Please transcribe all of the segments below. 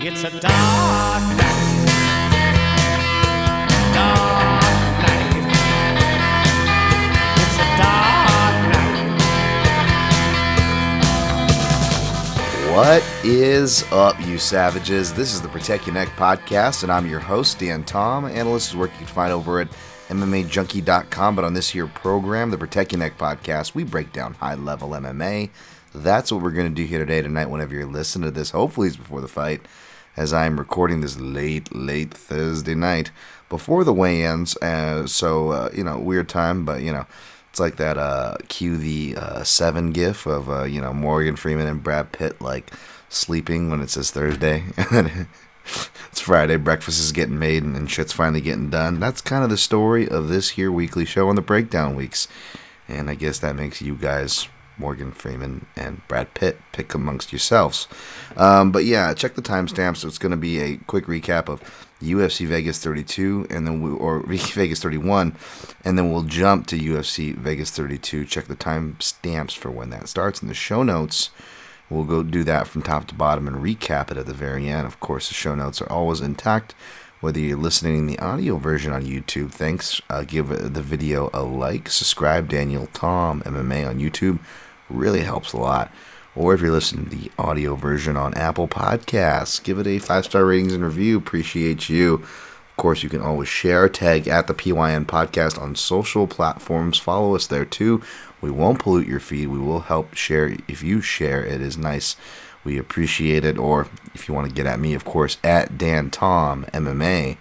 It's a dark night. What is up, you savages? This is the Protect Your Neck Podcast, and I'm your host, Dan Tom. Analyst is work you can find over at MMAJunkie.com. But on this here program, the Protect Your Neck Podcast, we break down high level MMA. That's what we're going to do here today, tonight, whenever you're listening to this. Hopefully, it's before the fight, as I'm recording this late, late Thursday night before the weigh ins. Uh, so, uh, you know, weird time, but, you know, it's like that uh, cue the uh, seven gif of, uh, you know, Morgan Freeman and Brad Pitt, like, sleeping when it says Thursday. It's Friday, breakfast is getting made, and, and shit's finally getting done. That's kind of the story of this here weekly show on the breakdown weeks. And I guess that makes you guys Morgan Freeman and Brad Pitt pick amongst yourselves. Um, but yeah, check the timestamps. It's going to be a quick recap of UFC Vegas 32 and then we, or Vegas 31, and then we'll jump to UFC Vegas 32. Check the timestamps for when that starts in the show notes. We'll go do that from top to bottom and recap it at the very end. Of course, the show notes are always intact. Whether you're listening in the audio version on YouTube, thanks. Uh, give the video a like. Subscribe, Daniel Tom MMA on YouTube. Really helps a lot. Or if you're listening to the audio version on Apple Podcasts, give it a five star ratings and review. Appreciate you. Of course, you can always share, tag at the PYN podcast on social platforms. Follow us there too. We won't pollute your feed. We will help share. If you share, it is nice. We appreciate it. Or if you want to get at me, of course, at Dan Tom MMA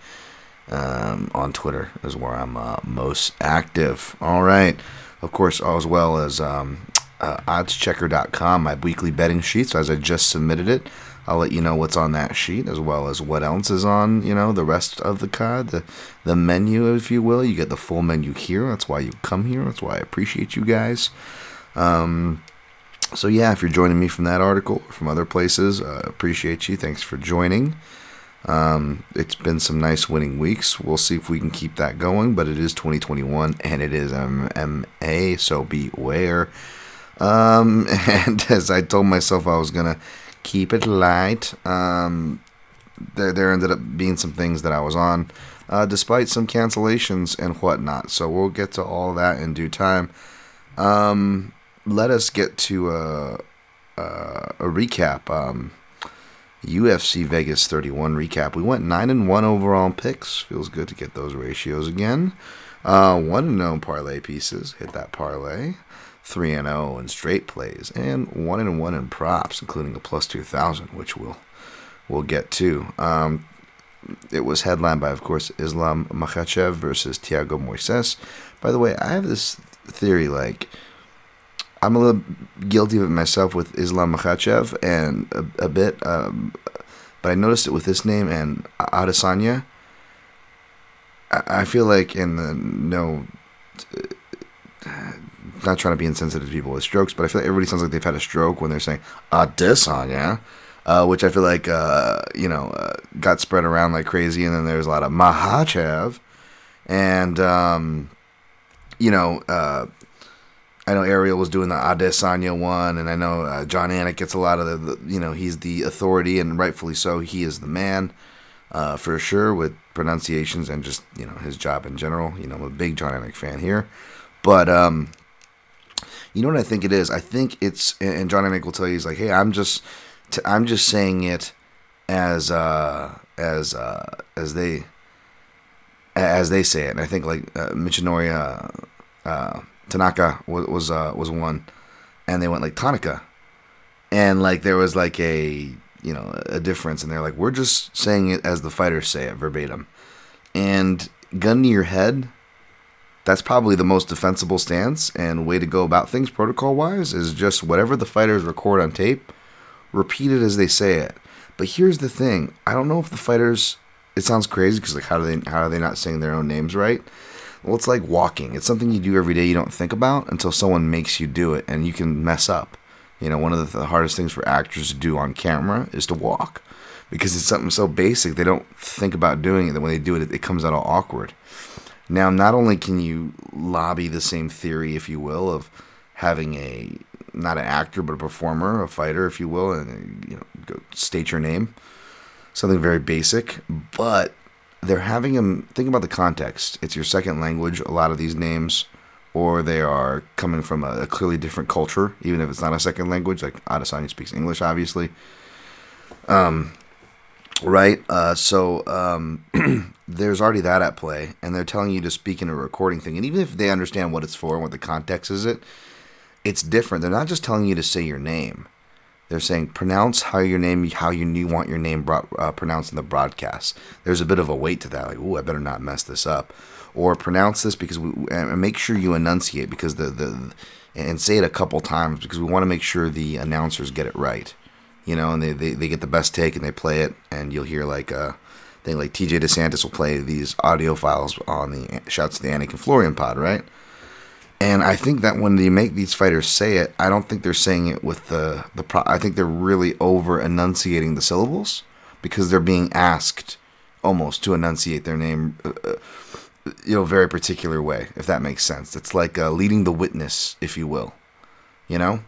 um, on Twitter is where I'm uh, most active. All right. Of course, as well as um, uh, oddschecker.com, my weekly betting sheet. So as I just submitted it, I'll let you know what's on that sheet as well as what else is on, you know, the rest of the card, the the menu, if you will. You get the full menu here. That's why you come here. That's why I appreciate you guys. Um, so yeah, if you're joining me from that article or from other places, uh, appreciate you. Thanks for joining. Um, it's been some nice winning weeks. We'll see if we can keep that going, but it is 2021 and it is MMA, so beware. Um, and as I told myself I was gonna keep it light, um, there there ended up being some things that I was on, uh, despite some cancellations and whatnot. So we'll get to all that in due time. Um, let us get to a a, a recap. Um, UFC Vegas 31 recap. We went nine and one overall picks. Feels good to get those ratios again. Uh, one known parlay pieces. Hit that parlay. 3 and 0 in straight plays and 1 and 1 in props including a plus 2000 which we'll we'll get to. Um, it was headlined by of course Islam Makhachev versus Thiago Moises. By the way I have this theory like I'm a little guilty of it myself with Islam Makhachev and a, a bit um, but I noticed it with this name and Adesanya. I, I feel like in the no not trying to be insensitive to people with strokes, but I feel like everybody sounds like they've had a stroke when they're saying Adesanya, uh, which I feel like uh, you know uh, got spread around like crazy, and then there's a lot of Mahachev, and um, you know. Uh, I know Ariel was doing the Adesanya one, and I know uh, Jon Anik gets a lot of the, the, you know, he's the authority, and rightfully so. He is the man, uh, for sure, with pronunciations and just, you know, his job in general. You know, I'm a big Jon Anik fan here. But, um, you know what I think it is? I think it's and Jon Anik will tell you he's like, hey, I'm just t- I'm just saying it as uh as uh as they as they say it. And I think like uh, Michinori uh, uh, Tanaka was was uh, was one, and they went like Tanaka, and like there was like a you know a difference, and they're like we're just saying it as the fighters say it verbatim, and gun to your head that's probably the most defensible stance and way to go about things protocol wise is just whatever the fighters record on tape, repeat it as they say it. But here's the thing: I don't know if the fighters. It sounds crazy because like, how do they how are they not saying their own names right? Well, it's like walking. It's something you do every day you don't think about until someone makes you do it, and you can mess up. You know, one of the, the hardest things for actors to do on camera is to walk because it's something so basic they don't think about doing it. That when they do it, it, it comes out all awkward. Now, not only can you lobby the same theory, if you will, of having a not an actor but a performer, a fighter, if you will, and you know, state your name, something very basic, but they're having them think about the context. It's your second language. A lot of these names, or they are coming from a, a clearly different culture, even if it's not a second language. Like Adesanya speaks English, obviously. Um, right. Uh, so um, there's already that at play, and they're telling you to speak in a recording thing. And even if they understand what it's for and what the context is, it it's different. They're not just telling you to say your name. They're saying pronounce how your name, how you, want your name brought, uh, pronounced in the broadcast. There's a bit of a weight to that. Like, oh, I better not mess this up, or pronounce this because we and make sure you enunciate because the the and say it a couple times because we want to make sure the announcers get it right. You know, and they, they, they get the best take and they play it, and you'll hear like a uh, thing like TJ DeSantis will play these audio files on the shouts to the Anik and Florian pod, right? And I think that when they make these fighters say it, I don't think they're saying it with the the. Pro- I think they're really over enunciating the syllables because they're being asked almost to enunciate their name, uh, uh, you know, very particular way. If that makes sense, it's like uh, leading the witness, if you will. You know,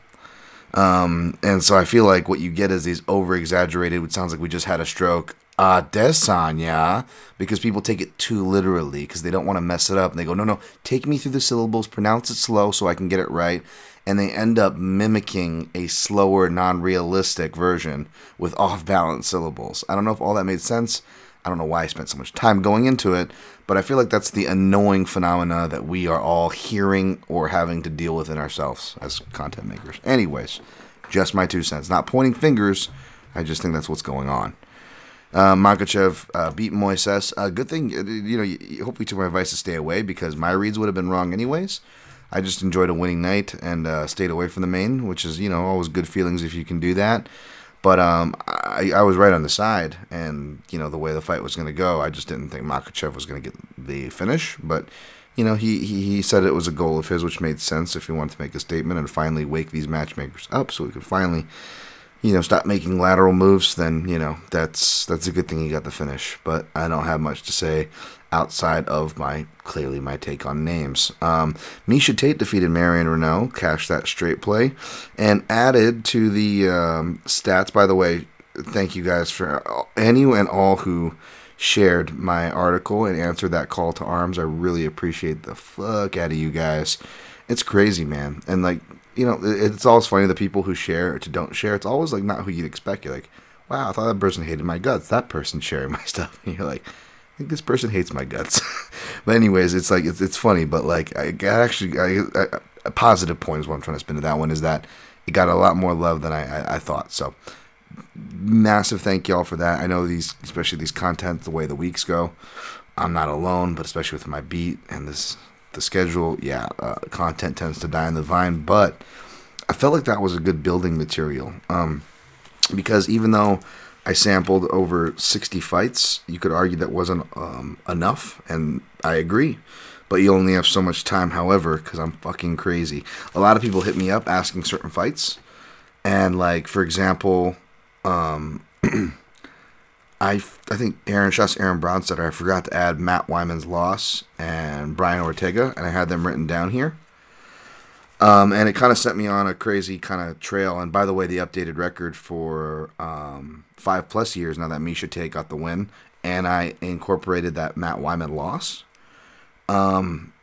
um, and so I feel like what you get is these over exaggerated. It sounds like we just had a stroke uh, Desanya, because people take it too literally because they don't want to mess it up. And they go, no, no, take me through the syllables, pronounce it slow so I can get it right. And they end up mimicking a slower, non realistic version with off balance syllables. I don't know if all that made sense. I don't know why I spent so much time going into it, but I feel like that's the annoying phenomena that we are all hearing or having to deal with in ourselves as content makers. Anyways, just my two cents. Not pointing fingers, I just think that's what's going on. Uh, Makhachev uh, beat Moises. Uh, good thing, uh, you know, you, hopefully took my advice to stay away because my reads would have been wrong anyways. I just enjoyed a winning night and uh, stayed away from the main, which is, you know, always good feelings if you can do that. But um, I, I was right on the side, and, you know, the way the fight was going to go, I just didn't think Makhachev was going to get the finish. But, you know, he, he, he said it was a goal of his, which made sense if he wanted to make a statement and finally wake these matchmakers up so he could finally you know, stop making lateral moves, then you know that's that's a good thing he got the finish. But I don't have much to say outside of my clearly my take on names. Um, Miesha Tate defeated Marion Reneau, cashed that straight play, and added to the um, stats. By the way, thank you guys for any and all who shared my article and answered that call to arms. I really appreciate the fuck out of you guys. It's crazy, man. And like you know, it's always funny the people who share or to don't share. It's always like not who you'd expect. You're like, wow, I thought that person hated my guts. That person sharing my stuff. And you're like, think this person hates my guts. but anyways, it's like it's, it's funny, but like I actually I, I, a positive point is what I'm trying to spin to that one is that it got a lot more love than I, I, I thought. So massive thank y'all for that. I know these, especially these content, the way the weeks go. I'm not alone, but especially with my beat and this the schedule, yeah, uh, content tends to die in the vine. But I felt like that was a good building material um, because even though I sampled over 60 fights, you could argue that wasn't um, enough, and I agree. But you only have so much time, however, because I'm fucking crazy. A lot of people hit me up asking certain fights, and like for example, um, I, I think Aaron Shuss, Aaron said I forgot to add Matt Wiman's loss and Brian Ortega, and I had them written down here. Um, and it kind of sent me on a crazy kind of trail. And by the way, the updated record for um, five plus years now that Miesha Tate got the win, and I incorporated that Matt Wiman loss. Um,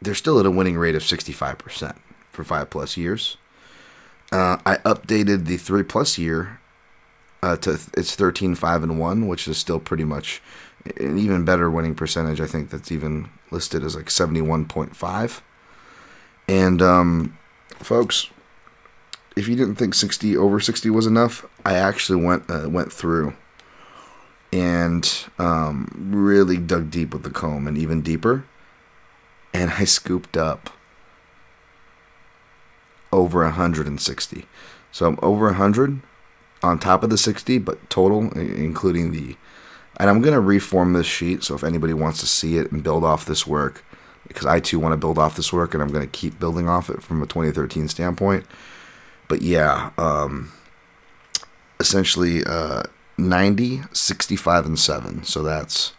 they're still at a winning rate of 65% for five plus years. Uh, I updated the three plus year uh, to it's 13 5 and 1 which is still pretty much an even better winning percentage i think that's even listed as like 71.5 and um, folks if you didn't think 60 over 60 was enough i actually went uh, went through and um, really dug deep with the comb and even deeper and i scooped up over 160 so i'm over 100 on top of the 60, but total, including the. And I'm going to reform this sheet, so if anybody wants to see it and build off this work, because I too want to build off this work, and I'm going to keep building off it from a 2013 standpoint. But yeah, um, essentially uh, 90, 65, and 7. So that's,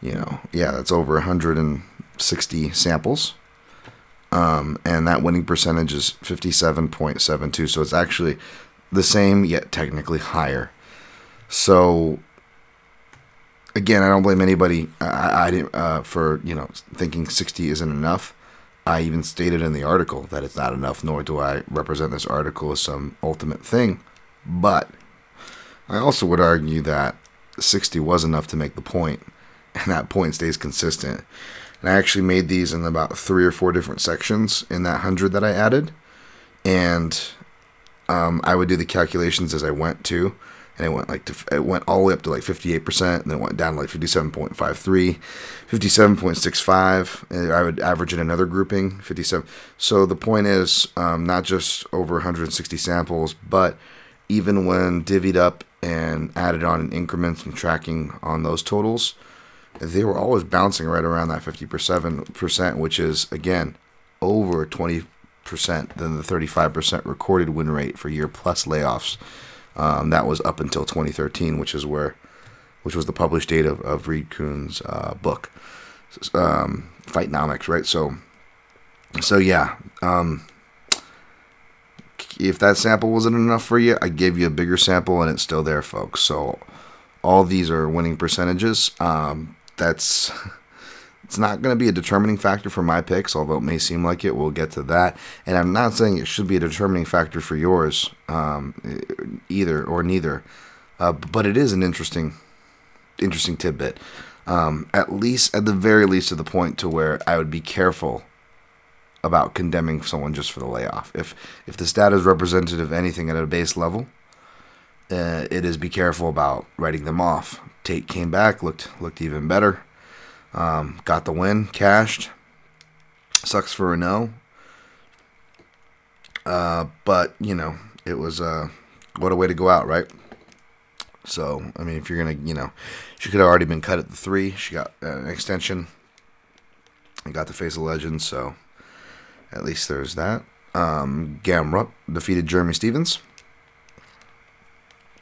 you know, yeah, that's over 160 samples. Um, and that winning percentage is 57.72. So it's actually the same, yet technically higher. So again, I don't blame anybody. I, I didn't uh, for you know thinking 60 isn't enough. I even stated in the article that it's not enough, nor do I represent this article as some ultimate thing. But I also would argue that 60 was enough to make the point, and that point stays consistent. And I actually made these in about three or four different sections in that 100 that I added. And um, I would do the calculations as I went to, and it went like to, it went all the way up to like 58%, and then it went down to like 57.53, 57.65, and I would average in another grouping, 57. So the point is um, not just over 160 samples, but even when divvied up and added on in increments and tracking on those totals, they were always bouncing right around that 50%, which is, again, over 20% than the 35% recorded win rate for year plus layoffs. Um, that was up until 2013, which is where, which was the published date of, of Reed Kuhn's uh, book, um, Fightnomics, right? So, so yeah, um, if that sample wasn't enough for you, I gave you a bigger sample and it's still there, folks. So all these are winning percentages. Um, that's it's not going to be a determining factor for my picks, although it may seem like it. We'll get to that. And I'm not saying it should be a determining factor for yours um, either or neither. Uh, but it is an interesting, interesting tidbit. Um, at least, at the very least, to the point to where I would be careful about condemning someone just for the layoff. If if the stat is representative of anything at a base level, uh, it is be careful about writing them off. Tate came back, looked looked even better, um, got the win, cashed. Sucks for Reneau, uh, but you know it was uh, what a way to go out, right? So I mean, if you're gonna, you know, she could have already been cut at the three. She got an extension and got the face of legend. So at least there's that. Um, Gamrot defeated Jeremy Stephens.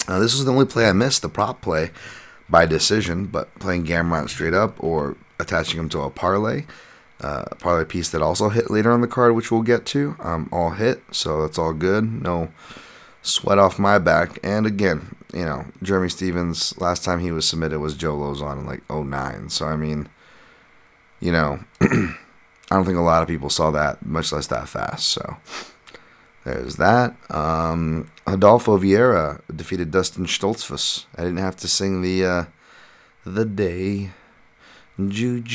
Uh, this was the only play I missed, the prop play by decision, but playing Gamrot straight up or attaching him to a parlay. Uh, a parlay piece that also hit later on the card, which we'll get to, um, all hit, so that's all good. No sweat off my back. And again, you know, Jeremy Stephens, last time he was submitted was Joe Lauzon in like 09. So, I mean, you know, I don't think a lot of people saw that, much less that fast. So there's that. Um, Adolfo Vieira defeated Dustin Stoltzfus. I didn't have to sing the uh, the day Jiu-Jitsu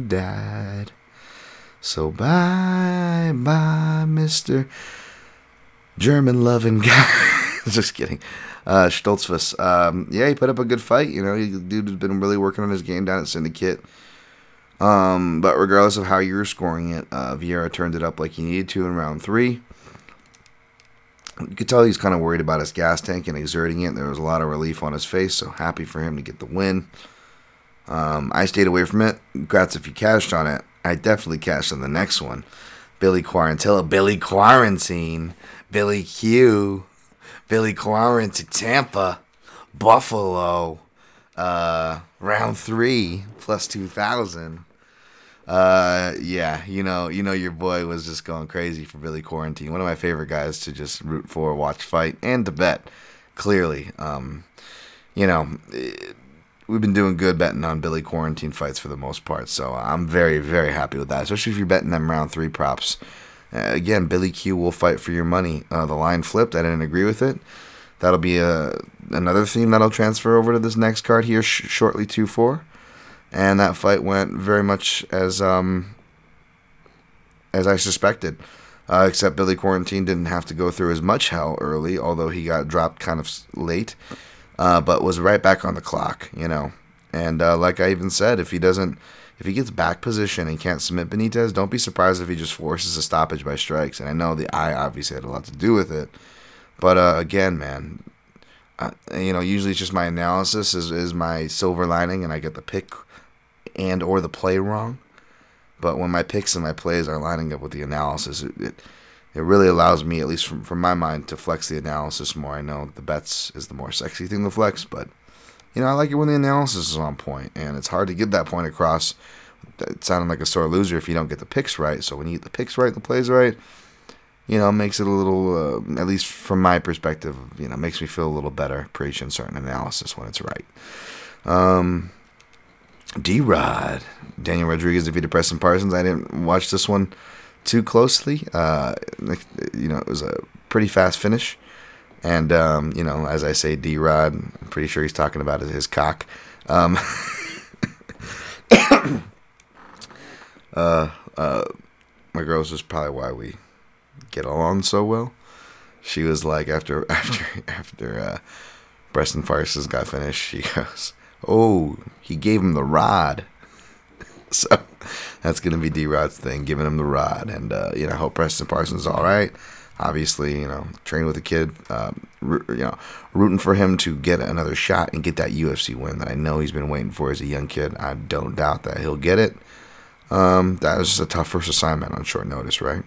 died. So bye bye, Mister German loving guy. Just kidding. Uh, Stoltzfus. Um, yeah, he put up a good fight. You know, he, dude has been really working on his game down at Syndicate. Um, but regardless of how you were scoring it, uh, Vieira turned it up like he needed to in round three. You could tell he's kind of worried about his gas tank and exerting it. There was a lot of relief on his face, so happy for him to get the win. Um, I stayed away from it. Congrats if you cashed on it. I definitely cashed on the next one. Billy Quarantillo, Billy Quarantine, Billy Q, Billy Quarantine, Tampa, Buffalo, uh, round three plus two thousand. Uh, yeah, you know, you know, your boy was just going crazy for Billy Quarantine. One of my favorite guys to just root for, watch fight, and to bet. Clearly, um, you know, it, we've been doing good betting on Billy Quarantine fights for the most part. So I'm very, very happy with that, especially if you're betting them round three props. Uh, again, Billy Q will fight for your money. Uh, the line flipped. I didn't agree with it. That'll be a uh, another theme that'll transfer over to this next card here sh- shortly. Two four and that fight went very much as um, as I suspected. Uh, except Billy Quarantine didn't have to go through as much hell early, although he got dropped kind of late, uh, but was right back on the clock, you know. And uh, like I even said, if he doesn't if he gets back position and can't submit Benitez, don't be surprised if he just forces a stoppage by strikes. And I know the eye obviously had a lot to do with it, but uh, again, man, you know, usually it's just my analysis is, is my silver lining, and I get the pick and or the play wrong. But when my picks and my plays are lining up with the analysis, it, it it really allows me, at least from, from my mind, to flex the analysis more. I know the bets is the more sexy thing to flex, but you know I like it when the analysis is on point, and it's hard to get that point across. It sounded like a sore loser if you don't get the picks right. So when you get the picks right, the plays right, you know, makes it a little, uh, at least from my perspective, you know, makes me feel a little better preaching certain analysis when it's right. Um, D Rod, Daniel Rodriguez defeated Preston Parsons. I didn't watch this one too closely. Uh, you know, it was a pretty fast finish. And, um, you know, as I say, D Rod, I'm pretty sure he's talking about his cock. Um, uh, uh, my girls is probably why we get along so well. She was like, after, after, after, uh, Preston Parsons got finished, she goes, Oh, he gave him the rod. so that's to be D Rod's thing, giving him the rod. And, uh, you know, hope Preston Parsons all right. Obviously, you know, training with a kid, um, you know, rooting for him to get another shot and get that UFC win that I know he's been waiting for as a young kid. I don't doubt that he'll get it. Um, that was just a tough first assignment on short notice, right?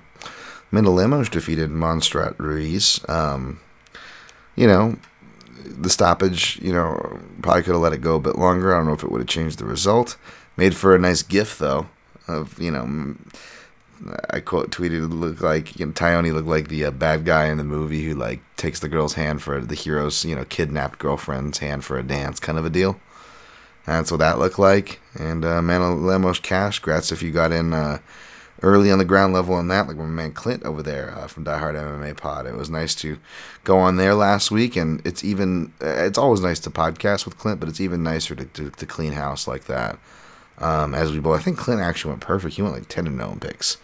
Amanda Lemos defeated Montserrat Ruiz. Um, you know, the stoppage, you know, probably could have let it go a bit longer. I don't know if it would have changed the result. Made for a nice gif though, of you know, I quote tweeted it looked like you know Tyone looked like the uh, bad guy in the movie who like takes the girl's hand for the hero's you know kidnapped girlfriend's hand for a dance kind of a deal. That's what that looked like. And uh, Man Lemos Cash, grats if you got in. Uh, early on the ground level on that, like my man Clint over there uh, from Die Hard MMA Pod. It was nice to go on there last week, and it's even uh, it's always nice to podcast with Clint, but it's even nicer to, to, to clean house like that. Um, as we both, I think Clint actually went perfect. He went like ten to no picks.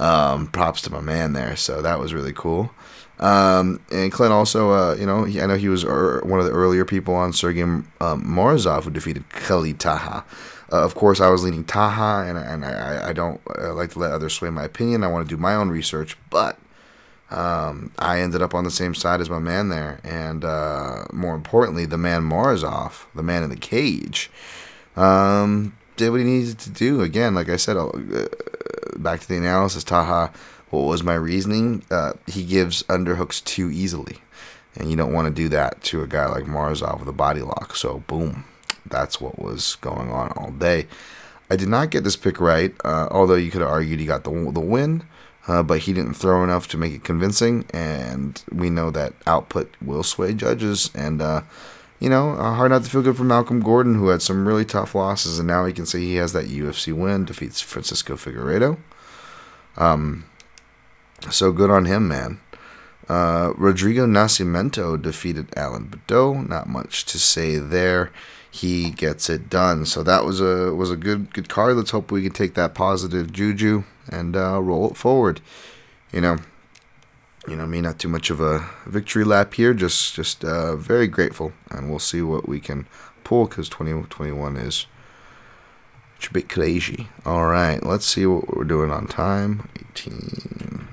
Um, props to my man there. So that was really cool. Um, and Clint also, uh, you know, he, I know he was er, one of the earlier people on Sergey um, Morozov who defeated Khalid Taha. Uh, of course, I was leaning Taha, and, and I, I don't I like to let others sway my opinion. I want to do my own research, but um, I ended up on the same side as my man there, and uh, more importantly, the man Marzov, the man in the cage, um, did what he needed to do. Again, like I said, uh, back to the analysis. Taha, what was my reasoning? Uh, he gives underhooks too easily, and you don't want to do that to a guy like Marzov with a body lock. So, boom that's what was going on all day. I did not get this pick right, uh, although you could have argued he got the the win, uh, but he didn't throw enough to make it convincing. And we know that output will sway judges, and uh, you know, uh, hard not to feel good for Malcolm Gordon, who had some really tough losses, and now he can say he has that UFC win, defeats Francisco Figueiredo. Um, so good on him, man. Uh, Rodrigo Nascimento defeated Alan Baudot. Not much to say there he gets it done. So that was a was a good good card. Let's hope we can take that positive juju and uh, roll it forward. You know, you know, me not too much of a victory lap here. Just just uh, very grateful, and we'll see what we can pull because 2021 is a bit crazy. All right, let's see what we're doing on time. 18.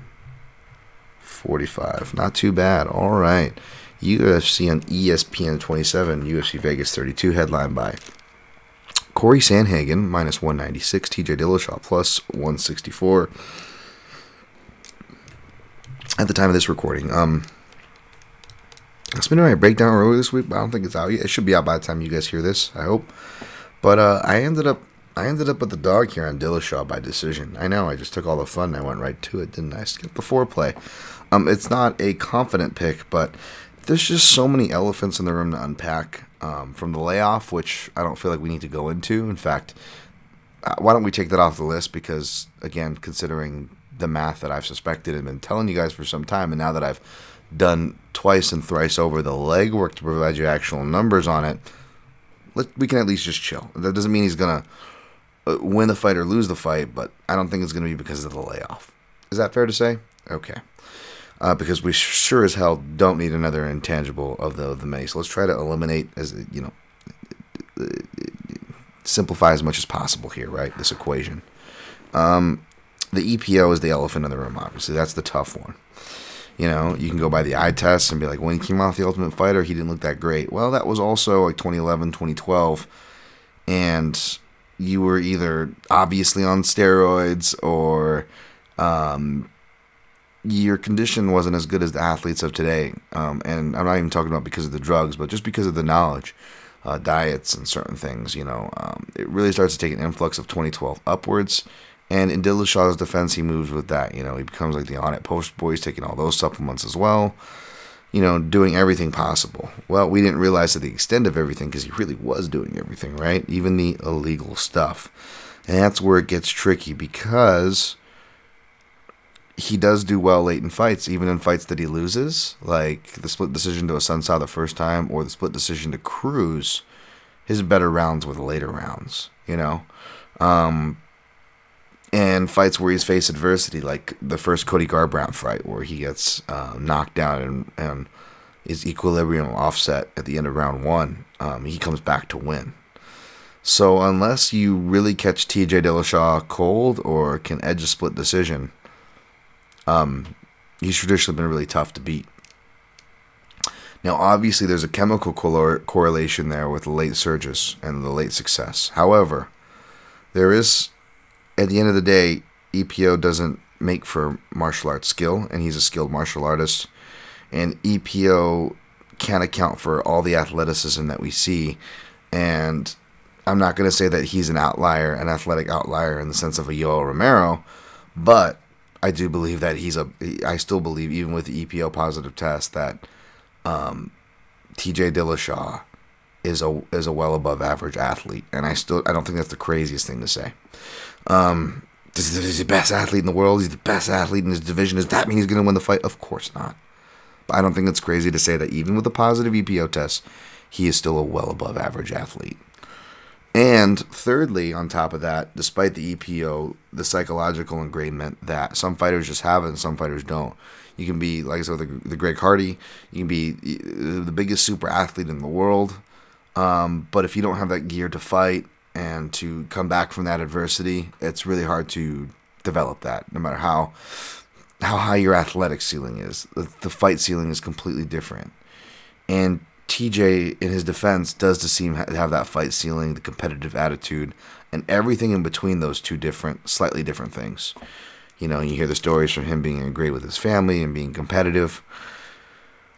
45. Not too bad. All right. UFC on ESPN 27, UFC Vegas 32, headlined by Corey Sandhagen, minus 196, TJ Dillashaw, plus 164. At the time of this recording, um, it's been doing a breakdown earlier this week, but I don't think it's out yet. It should be out by the time you guys hear this, I hope. But uh, I ended up I ended up with the dog here on Dillashaw by decision. I know, I just took all the fun and I went right to it, didn't I? Skip the foreplay. Um, it's not a confident pick, but there's just so many elephants in the room to unpack um, from the layoff, which I don't feel like we need to go into. In fact, uh, why don't we take that off the list? Because again, considering the math that I've suspected and been telling you guys for some time, and now that I've done twice and thrice over the legwork to provide you actual numbers on it, let, we can at least just chill. That doesn't mean he's gonna uh, win the fight or lose the fight, but I don't think it's gonna be because of the layoff. Is that fair to say? Okay uh, because we sure as hell don't need another intangible of the of the many. So let's try to eliminate as you know simplify as much as possible here, right? This equation. Um, the EPO is the elephant in the room, obviously. That's the tough one. You know, you can go by the eye test and be like, when he came off the Ultimate Fighter, he didn't look that great. Well, that was also like 2011, 2012. And you were either obviously on steroids or um, your condition wasn't as good as the athletes of today. Um, and I'm not even talking about because of the drugs, but just because of the knowledge, uh, diets, and certain things. You know, um, it really starts to take an influx of 2012 upwards. And in Dillashaw's defense, he moves with that. You know, he becomes like the Onnit post boy. He's taking all those supplements as well. You know, doing everything possible. Well, we didn't realize to the extent of everything because he really was doing everything, right? Even the illegal stuff. And that's where it gets tricky because he does do well late in fights, even in fights that he loses, like the split decision to Assunção the first time or the split decision to Cruz. His better rounds were the later rounds, you know. Um, and fights where he's faced adversity, like the first Cody Garbrandt fight, where he gets uh, knocked down and, and his equilibrium offset at the end of round one, um, he comes back to win. So unless you really catch T.J. Dillashaw cold or can edge a split decision, um, he's traditionally been really tough to beat. Now, obviously, there's a chemical correlation there with the late surges and the late success. However, there is, at the end of the day, EPO doesn't make for martial arts skill, and he's a skilled martial artist. And EPO can't account for all the athleticism that we see. And I'm not going to say that he's an outlier, an athletic outlier in the sense of a Yoel Romero, but I do believe that he's a. I still believe, even with the EPO positive test, that um, T.J. Dillashaw is a is a well above average athlete, and I still I don't think that's the craziest thing to say. Um, he's the best athlete in the world. He's the best athlete in his division. Does that mean he's going to win the fight? Of course not. But I don't think it's crazy to say that even with a positive EPO test, he is still a well above average athlete. And thirdly, on top of that, despite the EPO, the psychological ingrainment that some fighters just have and some fighters don't. You can be, like I said, the, the Greg Hardy, you can be the biggest super athlete in the world. Um, but if you don't have that gear to fight and to come back from that adversity, it's really hard to develop that, no matter how how high your athletic ceiling is. The, the fight ceiling is completely different. And TJ, in his defense, does seem to have that fight ceiling, the competitive attitude, and everything in between those two different, slightly different things. You know, you hear the stories from him being great with his family and being competitive.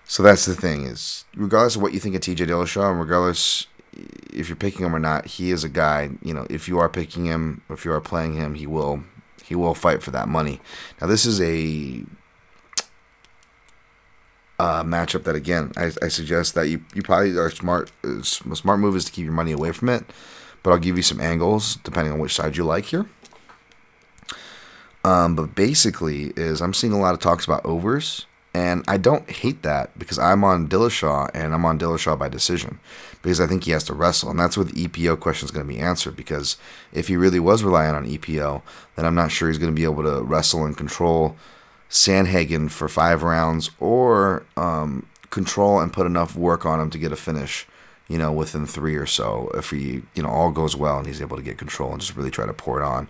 So that's the thing is, regardless of what you think of TJ Dillashaw, and regardless if you're picking him or not, he is a guy. You know, if you are picking him, if you are playing him, he will he will fight for that money. Now, this is a uh, matchup that again I, I suggest that you, you probably are smart. Uh, smart move is to keep your money away from it, but I'll give you some angles depending on which side you like here. Um, but basically, is I'm seeing a lot of talks about overs, and I don't hate that because I'm on Dillashaw and I'm on Dillashaw by decision because I think he has to wrestle, and that's where the EPO question is going to be answered. Because if he really was relying on EPO, then I'm not sure he's going to be able to wrestle and control Sandhagen for five rounds or um, control and put enough work on him to get a finish, you know, within three or so. If he, you know, all goes well and he's able to get control and just really try to pour it on,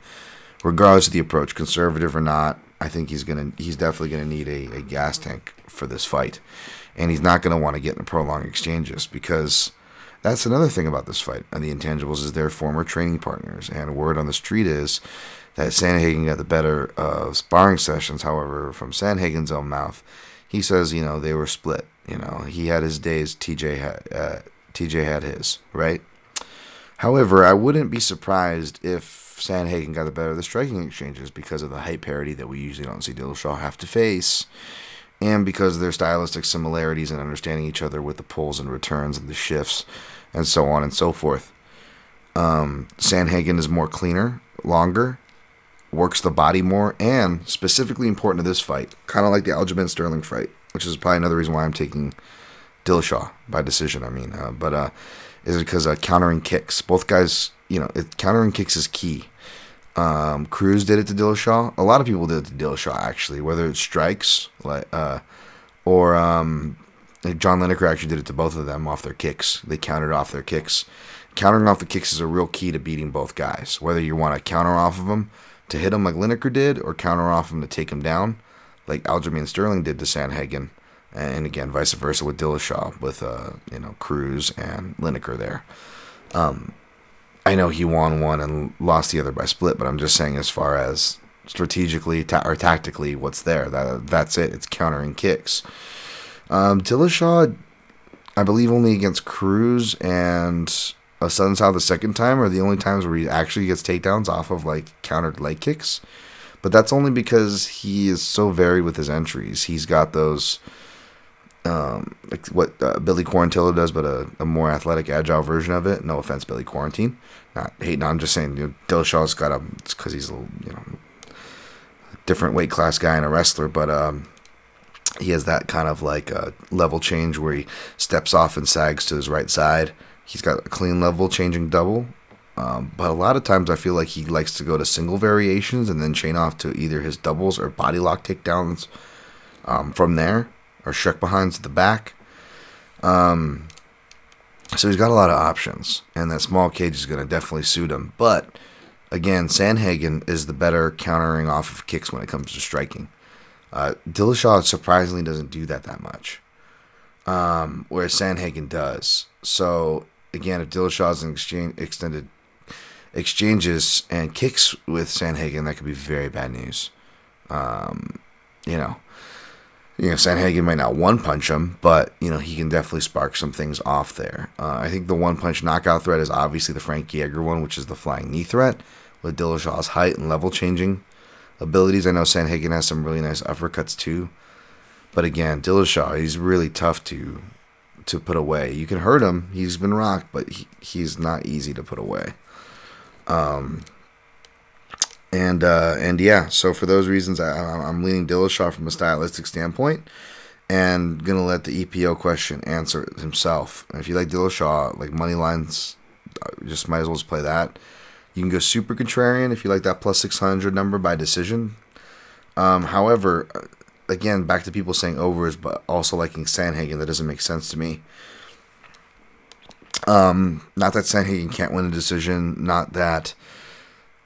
regardless of the approach, conservative or not. I think he's gonna, he's definitely gonna need a, a gas tank for this fight, and he's not gonna want to get in prolonged exchanges because that's another thing about this fight and the intangibles is they're former training partners, and word on the street is that Sandhagen got the better of sparring sessions. However, from Sandhagen's own mouth, he says, you know, they were split. You know, he had his days. TJ had uh, TJ had his right. However, I wouldn't be surprised if Sandhagen got the better of the striking exchanges because of the height parity that we usually don't see Dillashaw have to face, and because of their stylistic similarities and understanding each other with the pulls and returns and the shifts, and so on and so forth. Um, Sandhagen is more cleaner, longer, works the body more, and specifically important to this fight, kind of like the Aljamain Sterling fight, which is probably another reason why I'm taking Dillashaw by decision. I mean, uh, but uh, is because uh, countering kicks. Both guys, you know, it, countering kicks is key. Um, Cruz did it to Dillashaw. A lot of people did it to Dillashaw actually, whether it's strikes like uh, or um, John Lineker actually did it to both of them off their kicks. They countered off their kicks. Countering off the kicks is a real key to beating both guys. Whether you want to counter off of them to hit him like Lineker did, or counter off him to take him down, like Aljamain Sterling did to Sandhagen, and again vice versa with Dillashaw with uh you know Cruz and Lineker there. Um, I know he won one and lost the other by split, but I'm just saying as far as strategically ta- or tactically, what's there? That that's it. It's countering kicks. Um, Dillashaw, I believe, only against Cruz and Assunção the second time are the only times where he actually gets takedowns off of like countered leg kicks. But that's only because he is so varied with his entries. He's got those, um, like what uh, Billy Quarantillo does, but a, a, more athletic, agile version of it. No offense, Billy Quarantine. Not hating. I'm just saying, you know, Dillashaw's got a. Because he's a little, you know, different weight class guy and a wrestler, but um, he has that kind of like a level change where he steps off and sags to his right side. He's got a clean level changing double, um, but a lot of times I feel like he likes to go to single variations and then chain off to either his doubles or body lock takedowns um, from there, or shuck behinds to the back. Um, so he's got a lot of options, and that small cage is going to definitely suit him. But again, Sandhagen is the better countering off of kicks when it comes to striking. Uh, Dillashaw surprisingly doesn't do that that much, um, whereas Sandhagen does. So again, if Dillashaw's in exchange, extended exchanges and kicks with Sandhagen, that could be very bad news. Um, you know, you know, Sandhagen might not one punch him, but you know he can definitely spark some things off there. Uh, I think the one punch knockout threat is obviously the Frankie Edgar one, which is the flying knee threat with Dillashaw's height and level changing abilities. I know Sandhagen has some really nice uppercuts too, but again, Dillashaw he's really tough to to put away. You can hurt him; he's been rocked, but he, he's not easy to put away. Um, and uh, and yeah, so for those reasons, I, I'm leaning Dillashaw from a stylistic standpoint, and gonna let the EPO question answer himself. if you like Dillashaw, like money lines, uh, just might as well just play that. You can go super contrarian if you like that plus six hundred number by decision. Um, however, uh, again, back to people saying overs, but also liking Sandhagen, that doesn't make sense to me. Um, not that Sandhagen can't win a decision, not that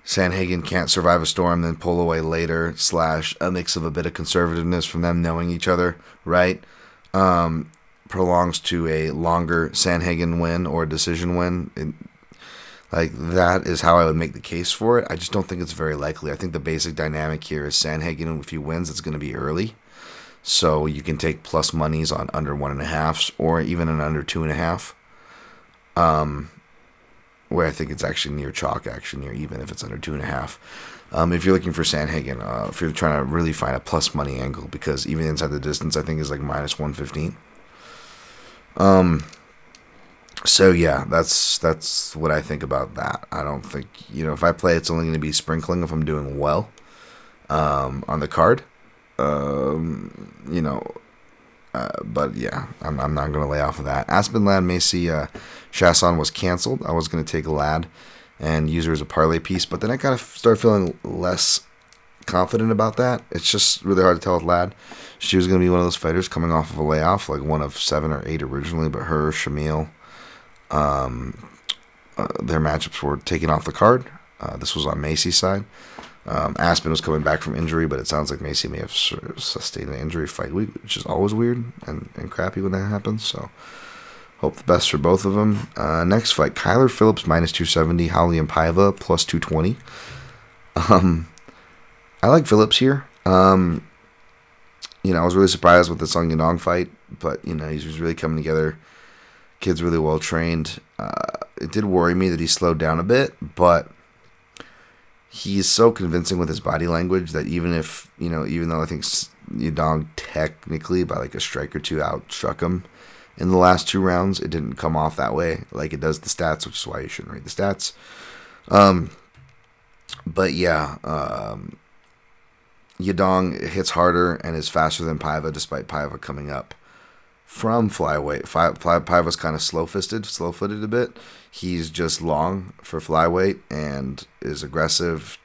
Sandhagen can't survive a storm, then pull away later, slash a mix of a bit of conservativeness from them knowing each other, right? Um, prolongs to a longer Sandhagen win or a decision win. It, like that is how I would make the case for it. I just don't think it's very likely. I think the basic dynamic here is Sandhagen, if he wins, it's going to be early. So you can take plus monies on under one and a half or even an under two and a half. Um, where I think it's actually near chalk, actually near even if it's under two and a half. Um, if you're looking for Sandhagen, uh, if you're trying to really find a plus money angle, because even inside the distance, I think is like minus one fifteen. Um. So yeah, that's that's what I think about that. I don't think you know if I play, it's only going to be sprinkling if I'm doing well. Um, on the card, um, you know, uh, but yeah, I'm, I'm not going to lay off of that. Aspen Ladd Macy uh, Chiasson was canceled. I was going to take Ladd and use her as a parlay piece, but then I kind of started feeling less confident about that. It's just really hard to tell with Ladd. She was going to be one of those fighters coming off of a layoff, like one of seven or eight originally, but her, Shamil, um, uh, their matchups were taken off the card. Uh, this was on Macy's side. Um, Aspen was coming back from injury, but it sounds like Macy may have sustained an injury fight week, which is always weird and, and crappy when that happens. So, hope the best for both of them. Uh, next fight Kyler Phillips minus 270, Raulian Paiva plus 220. Um, I like Phillips here. Um, you know, I was really surprised with the Song Yadong fight, but, you know, he's really coming together. Kid's really well trained. Uh, it did worry me that he slowed down a bit, but he's so convincing with his body language that even if you know, even though I think Yadong technically by like a strike or two outstruck him in the last two rounds, it didn't come off that way like it does the stats, which is why you shouldn't read the stats. Um, but yeah, um, Yadong hits harder and is faster than Paiva, despite Paiva coming up from flyweight. Fly, fly, Paiva's kind of slow fisted, slow footed a bit. He's just long for flyweight and is aggressive,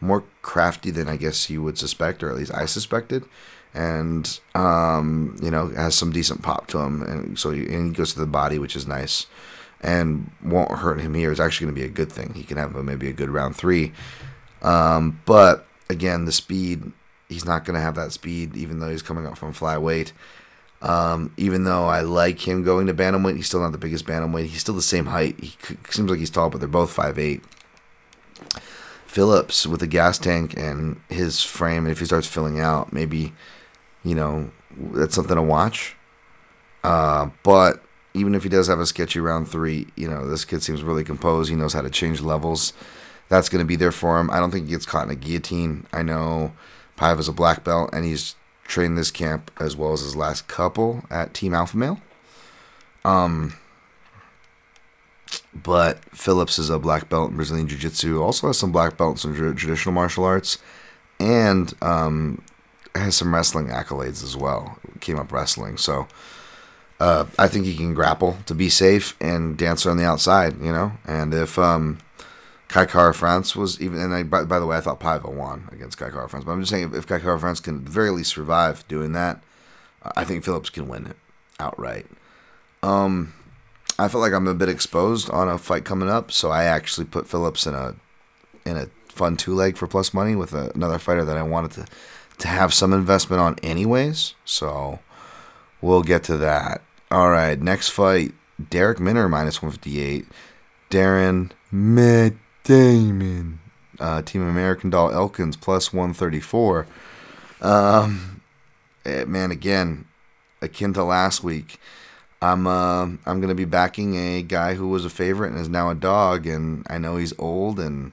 more crafty than I guess you would suspect, or at least I suspected. and um, you know has some decent pop to him, and so he, and he goes to the body, which is nice, and won't hurt him here. It's actually going to be a good thing. He can have a, maybe a good round three, um, but again, the speed he's not going to have that speed, even though he's coming up from flyweight. Um, even though I like him going to bantamweight, he's still not the biggest bantamweight. He's still the same height. He seems like he's tall, but they're both five eight. Phillips with the gas tank and his frame, and if he starts filling out, maybe, you know, that's something to watch. Uh, but even if he does have a sketchy round three, you know, this kid seems really composed. He knows how to change levels. That's going to be there for him. I don't think he gets caught in a guillotine. I know Paiva is a black belt, and he's trained this camp as well as his last couple at Team Alpha Male. Um, but Phillips is a black belt in Brazilian Jiu Jitsu, also has some black belts in traditional martial arts, and um, has some wrestling accolades as well. Came up wrestling, so uh, I think he can grapple to be safe and dance on the outside, you know. And if um, Kai Kara-France was even, and I, by, by, the way, I thought Paiva won against Kai Kara-France, but I'm just saying if, if Kai Kara-France can at the very least survive doing that, I think Phillips can win it outright. Um, I felt like I'm a bit exposed on a fight coming up, so I actually put Phillips in a in a fun two leg for plus money with a, another fighter that I wanted to to have some investment on anyways. So we'll get to that. All right, next fight: Derek Minner minus 158, Darren Matt Damon, uh, Team American Doll Elkins plus 134. Um, eh, man, again, akin to last week. I'm uh, I'm gonna be backing a guy who was a favorite and is now a dog, and I know he's old, and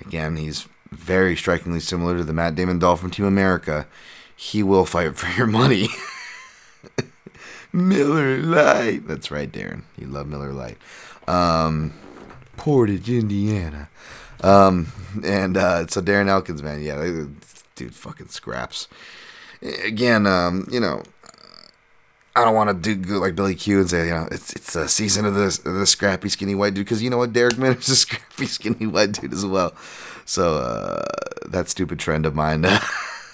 again he's very strikingly similar to the Matt Damon doll from Team America. He will fight for your money. Miller Lite. That's right, Darren. You love Miller Lite. Um, Portage, Indiana. Um, and uh, so Darren Elkins, man, yeah, dude, fucking scraps. Again, um, you know, I don't want to do like Billy Q and say, you know, it's it's a season of the the scrappy skinny white dude because you know what, Derek Minner is a scrappy skinny white dude as well. So uh, that stupid trend of mine, I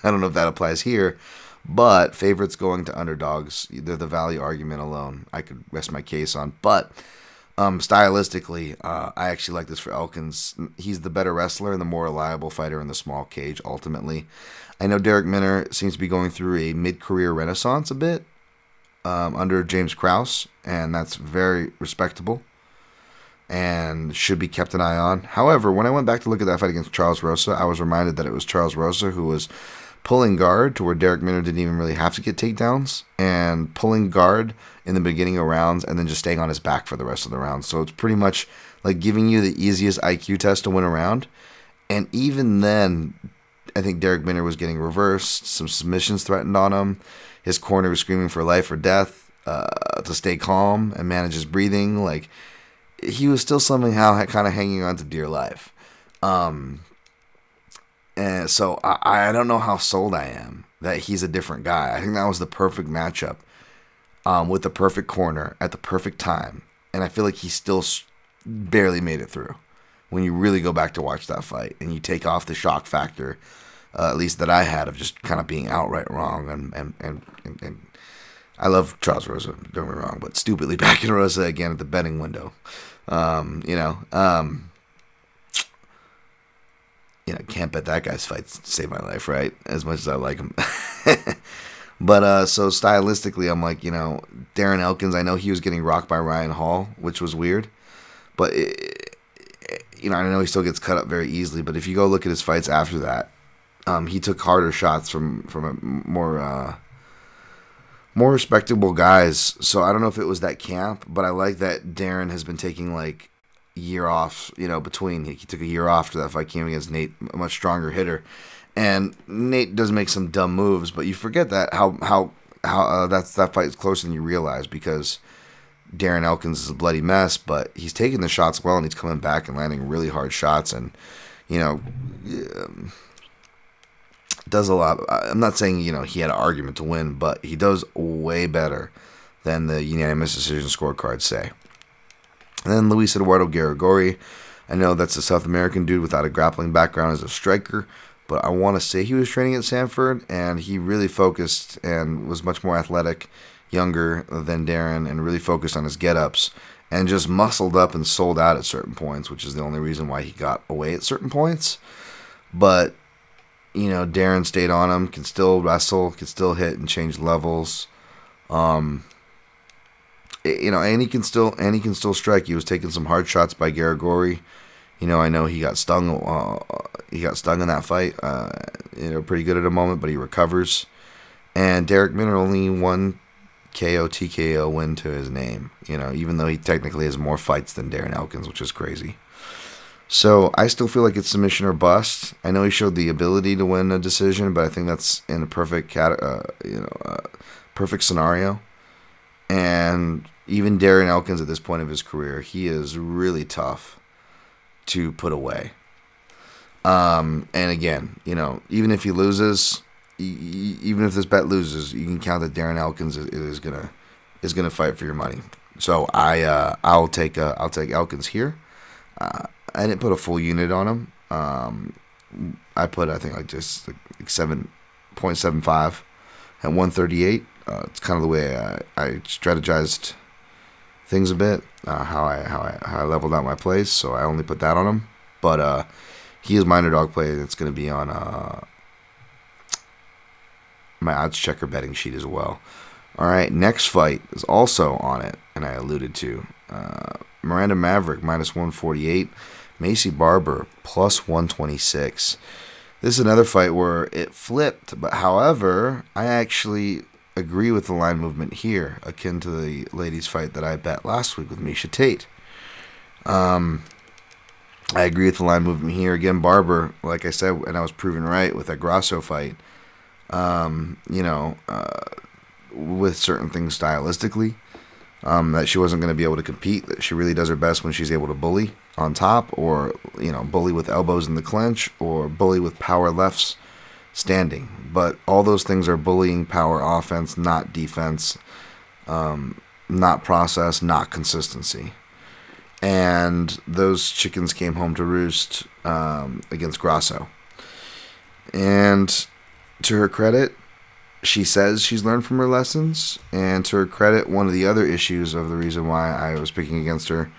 don't know if that applies here, but favorites going to underdogs, they're the value argument alone. I could rest my case on, but. Um, stylistically, uh, I actually like this for Elkins. He's the better wrestler and the more reliable fighter in the small cage. Ultimately, I know Derek Minner seems to be going through a mid-career renaissance a bit um, under James Krause, and that's very respectable and should be kept an eye on. However, when I went back to look at that fight against Charles Rosa, I was reminded that it was Charles Rosa who was pulling guard to where Derek Minner didn't even really have to get takedowns and pulling guard in the beginning of rounds and then just staying on his back for the rest of the rounds. So it's pretty much like giving you the easiest IQ test to win a round. And even then, I think Derek Minner was getting reversed, some submissions threatened on him. His corner was screaming for life or death uh, to stay calm and manage his breathing. Like he was still somehow kind of hanging on to dear life. Um, and so I, I don't know how sold I am that he's a different guy. I think that was the perfect matchup um, with the perfect corner at the perfect time. And I feel like he still barely made it through when you really go back to watch that fight and you take off the shock factor uh, at least that I had of just kind of being outright wrong and and, and, and, and I love Charles Rosa, don't get me wrong, but stupidly backing Rosa again at the betting window. Um, you know, um, you know, can't bet that guy's fights save my life, right? As much as I like him. but uh, so stylistically, I'm like, you know, Darren Elkins. I know he was getting rocked by Ryan Hall, which was weird, but it, you know, I know he still gets cut up very easily. But if you go look at his fights after that, um, he took harder shots from from more uh, more respectable guys. So I don't know if it was that camp, but I like that Darren has been taking like year off. You know, between he, took a year off to that fight came against Nate, a much stronger hitter, and Nate does make some dumb moves, but you forget that how how how uh, that's that fight is closer than you realize because. Darren Elkins is a bloody mess, but he's taking the shots well and he's coming back and landing really hard shots. And, you know, um, does a lot. I'm not saying you know he had an argument to win, but he does way better than the unanimous decision scorecards say. And then Luis Eduardo Garagorri, I know that's a South American dude without a grappling background as a striker, but I want to say he was training at Sanford, and he really focused and was much more athletic, younger than Darren, and really focused on his get ups and just muscled up and sold out at certain points, which is the only reason why he got away at certain points. But you know, Darren stayed on him, can still wrestle, can still hit and change levels. Um, you know, and he can still and he can still strike. He was taking some hard shots by Garagorri. You know, I know he got stung. Uh, he got stung in that fight. Uh, you know, pretty good at a moment, but he recovers. And Derek Minner only one KO TKO win to his name. You know, even though he technically has more fights than Darren Elkins, which is crazy. So I still feel like it's submission or bust. I know he showed the ability to win a decision, but I think that's in a perfect cat, uh, you know, uh, perfect scenario. And even Darren Elkins at this point of his career, he is really tough to put away. Um, and again, you know, even if he loses, even if this bet loses, you can count that Darren Elkins is, is gonna is gonna fight for your money. So I uh, I'll take uh, I'll take Elkins here. Uh, I didn't put a full unit on him. Um, I put I think like just like seven point seven five at one thirty eight. Uh, it's kind of the way I, I strategized things a bit. Uh, how I how I how I leveled out my plays, so I only put that on him. But uh, he is my underdog play. And it's going to be on uh, my odds checker betting sheet as well. All right, next fight is also on it, and I alluded to uh, Miranda Maverick minus 148, Macy Barber plus 126. This is another fight where it flipped, but however, I actually agree with the line movement here, akin to the ladies' fight that I bet last week with Miesha Tate. Um, I agree with the line movement here. Again, Barber, like I said, and I was proven right with that Grasso fight um, you know, uh, with certain things stylistically. Um, that she wasn't going to be able to compete. That she really does her best when she's able to bully on top, or you know, bully with elbows in the clinch, or bully with power lefts standing. But all those things are bullying power offense, not defense, um, not process, not consistency. And those chickens came home to roost um, against Grasso. And to her credit, she says she's learned from her lessons. And to her credit, one of the other issues of the reason why I was picking against her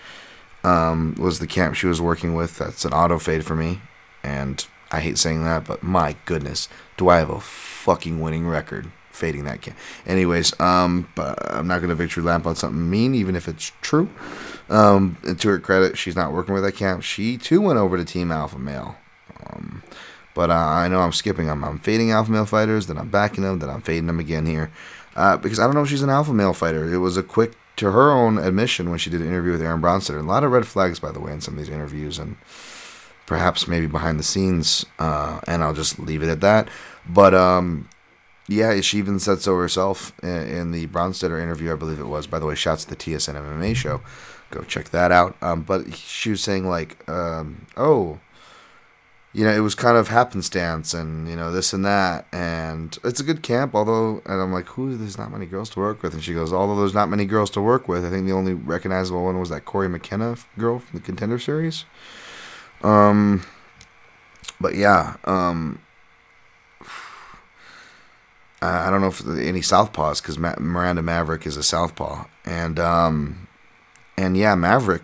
um, was the camp she was working with. That's an auto fade for me. And I hate saying that, but my goodness, do I have a fucking winning record fading that camp. Anyways, um, but I'm not to victory lamp on something mean, even if it's true. Um, to her credit, she's not working with that camp. She too went over to Team Alpha Male. Um, but uh, I know I'm skipping them. I'm fading alpha male fighters, then I'm backing them, then I'm fading them again here. Uh, because I don't know if she's an alpha male fighter. It was a quick, to her own admission when she did an interview with Aaron Bronsteter. A lot of red flags, by the way, in some of these interviews, and perhaps maybe behind the scenes. Uh, and I'll just leave it at that. But um, yeah, she even said so herself in, in the Bronsteter interview, I believe it was. By the way, shouts to the TSN MMA show. Go check that out. Um, but she was saying like, um, oh you know, it was kind of happenstance and, you know, this and that. And it's a good camp, although, and I'm like, who, there's not many girls to work with. And she goes, although there's not many girls to work with, I think the only recognizable one was that Cory McKenna girl from the Contender Series. Um, but yeah, um, I don't know if any southpaws because Ma- Miranda Maverick is a southpaw, and um, and yeah, Maverick,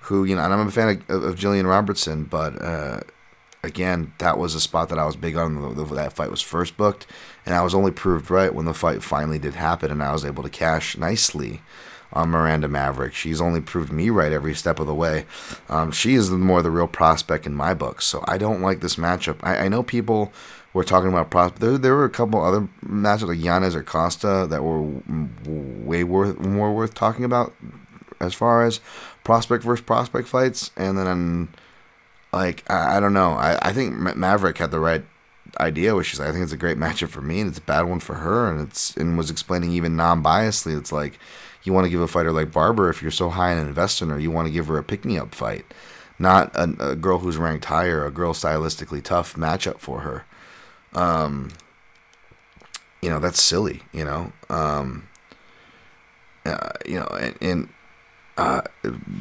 who you know, and I'm a fan of, of Jillian Robertson, but uh, again, that was a spot that I was big on. The, the, that fight was first booked, and I was only proved right when the fight finally did happen, and I was able to cash nicely on Miranda Maverick. She's only proved me right every step of the way. Um, she is more the real prospect in my book, so I don't like this matchup. I, I know people were talking about prospect. There, there were a couple other matchups like Yanez or Costa that were way worth more worth talking about as far as prospect versus prospect fights, and then like I, I don't know. I, I think Maverick had the right idea, which is I think it's a great matchup for me, and it's a bad one for her. And it's and was explaining even non-biasedly. It's like you want to give a fighter like Barber if you're so high in investing, or you want to give her a pick-me-up fight, not a, a, girl who's ranked higher, a girl stylistically tough matchup for her. Um, you know that's silly. You know, um, uh, you know, and, and uh,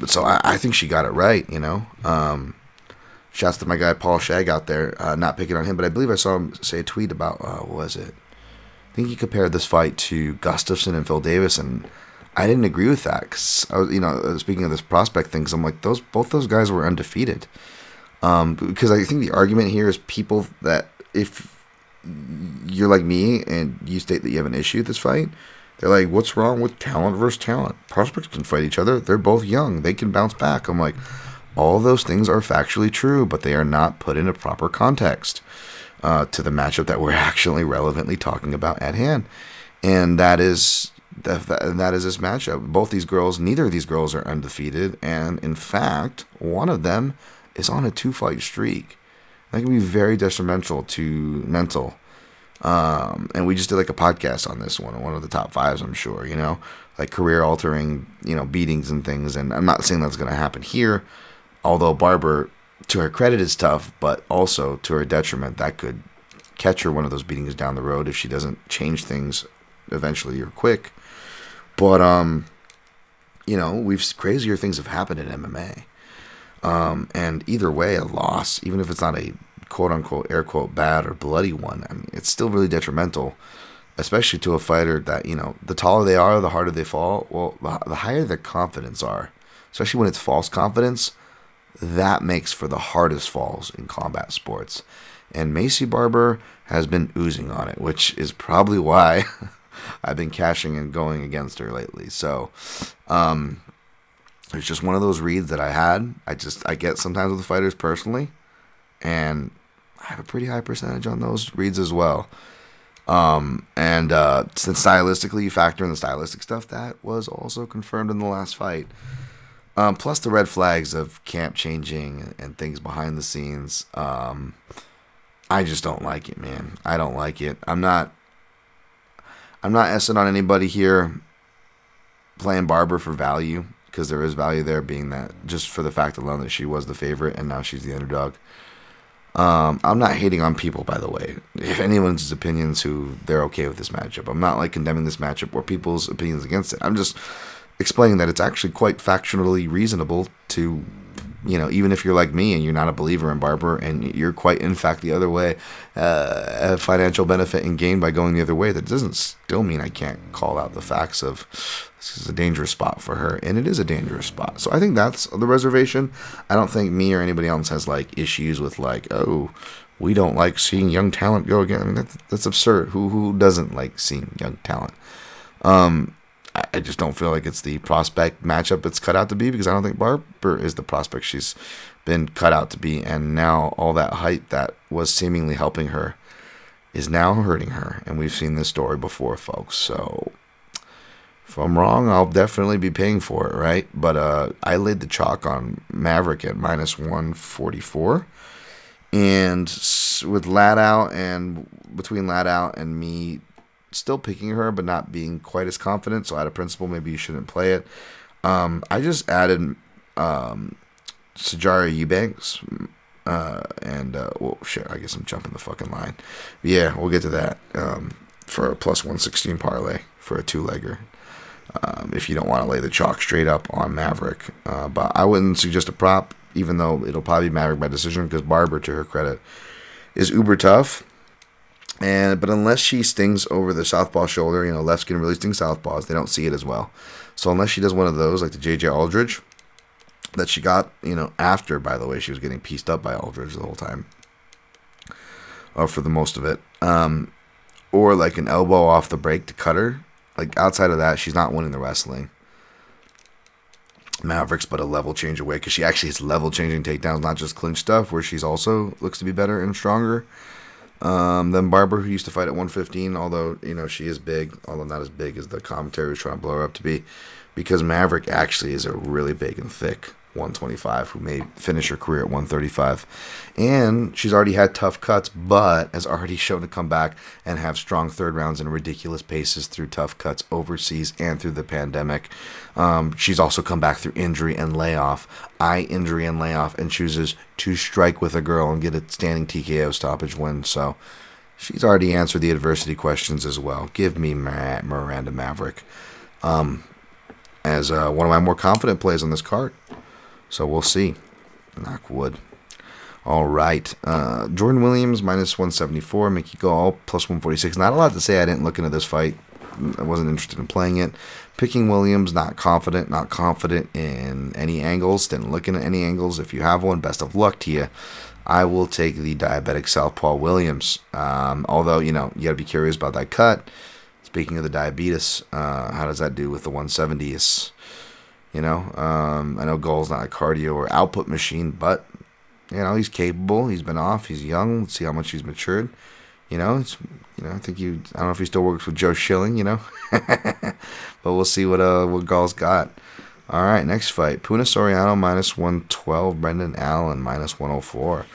so I, I think she got it right. You know, um, Shouts to my guy Paul Shag out there. Uh, not picking on him, but I believe I saw him say a tweet about uh, was it? I think he compared this fight to Gustafsson and Phil Davis, and I didn't agree with that because I was, you know, uh, speaking of this prospect things, I'm like those both those guys were undefeated. Um, because I think the argument here is people that if you're like me and you state that you have an issue with this fight, they're like, "What's wrong with talent versus talent? Prospects can fight each other. They're both young. They can bounce back." I'm like, all those things are factually true, but they are not put in a proper context uh, to the matchup that we're actually relevantly talking about at hand, and that is that, that is this matchup. Both these girls, neither of these girls are undefeated, and in fact, one of them is on a two-fight streak. That can be very detrimental to mental. Um, and we just did like a podcast on this one, one of the top fives, I'm sure. You know, like career-altering, you know, beatings and things. And I'm not saying that's going to happen here although Barber, to her credit, is tough, but also to her detriment, that could catch her one of those beatings down the road if she doesn't change things eventually or quick. But um, you know, we've crazier things have happened in MMA. Um, and either way, a loss, even if it's not a quote unquote air quote bad or bloody one, I mean, it's still really detrimental, especially to a fighter that you know, the taller they are, the harder they fall. Well, the, the higher their confidence are, especially when it's false confidence that makes for the hardest falls in combat sports. And Macy Barber has been oozing on it, which is probably why I've been cashing and going against her lately. So, um, it's just one of those reads that I had. I just I get sometimes with the fighters personally, and I have a pretty high percentage on those reads as well. Um, and uh, since stylistically you factor in the stylistic stuff, that was also confirmed in the last fight. Um, plus the red flags of camp changing and things behind the scenes. Um, I just don't like it, man. I don't like it. I'm not. I'm not essing on anybody here playing Barber for value because there is value there, being that just for the fact alone that she was the favorite and now she's the underdog. Um, I'm not hating on people, by the way. If anyone's opinions who they're okay with this matchup, I'm not like condemning this matchup or people's opinions against it. I'm just explaining that it's actually quite factually reasonable to you know, even if you're like me and you're not a believer in Barber and you're quite, in fact, the other way, uh, financial benefit and gain by going the other way, that doesn't still mean I can't call out the facts of this is a dangerous spot for her. And it is a dangerous spot. So I think that's the reservation. I don't think me or anybody else has like issues with like, oh, we don't like seeing young talent go again. I mean, that's, that's absurd. Who, who doesn't like seeing young talent? Um, I just don't feel like it's the prospect matchup it's cut out to be because I don't think Barber is the prospect she's been cut out to be. And now all that height that was seemingly helping her is now hurting her. And we've seen this story before, folks. So if I'm wrong, I'll definitely be paying for it, right? But uh, I laid the chalk on Maverick at minus 144. And with Lad out and between Lad out and me still picking her, but not being quite as confident. So out of principle, maybe you shouldn't play it. Um, I just added um, Sijara Eubanks. Uh, and, uh, well, shit, I guess I'm jumping the fucking line. But yeah, we'll get to that um, for a plus 116 parlay for a two legger. Um, if you don't want to lay the chalk straight up on Maverick. Uh, but I wouldn't suggest a prop, even though it'll probably be Maverick by decision, because Barber, to her credit, is uber tough. And but unless she stings over the southpaw shoulder, you know, left can really sting southpaws. They don't see it as well. So unless she does one of those, like the JJ Aldridge, that she got, you know, after by the way, she was getting pieced up by Aldridge the whole time, or for the most of it, um, or like an elbow off the break to cut her. Like outside of that, she's not winning the wrestling. Mavericks, but a level change away because she actually has level changing takedowns, not just clinch stuff, where she's also looks to be better and stronger. Um, then Barber, who used to fight at 115, although you know she is big, although not as big as the commentary was trying to blow her up to be, because Maverick actually is a really big and thick 125 who may finish her career at 135. And she's already had tough cuts, but has already shown to come back and have strong third rounds and ridiculous paces through tough cuts overseas and through the pandemic. Um, she's also come back through injury and layoff, eye injury and layoff, and chooses to strike with a girl and get a standing TKO stoppage win. So she's already answered the adversity questions as well. Give me Miranda Maverick um, as uh, one of my more confident plays on this card. So we'll see. Knock wood. All right. Uh, Jordan Williams minus 174. Mickey Gall plus 146. Not a lot to say. I didn't look into this fight. I wasn't interested in playing it. Picking Williams, not confident, not confident in any angles. Didn't look into any angles. If you have one, best of luck to you. I will take the diabetic Southpaw Williams. Um, although, you know, you got to be curious about that cut. Speaking of the diabetes, uh, how does that do with the 170s? You know, um, I know Gall's not a cardio or output machine, but you know he's capable. He's been off. He's young. Let's see how much he's matured. You know, it's you know I think you. I don't know if he still works with Joe Schilling. You know, but we'll see what uh what Gall's got. All right, next fight: Puna Soriano minus one twelve, Brendan Allen 104.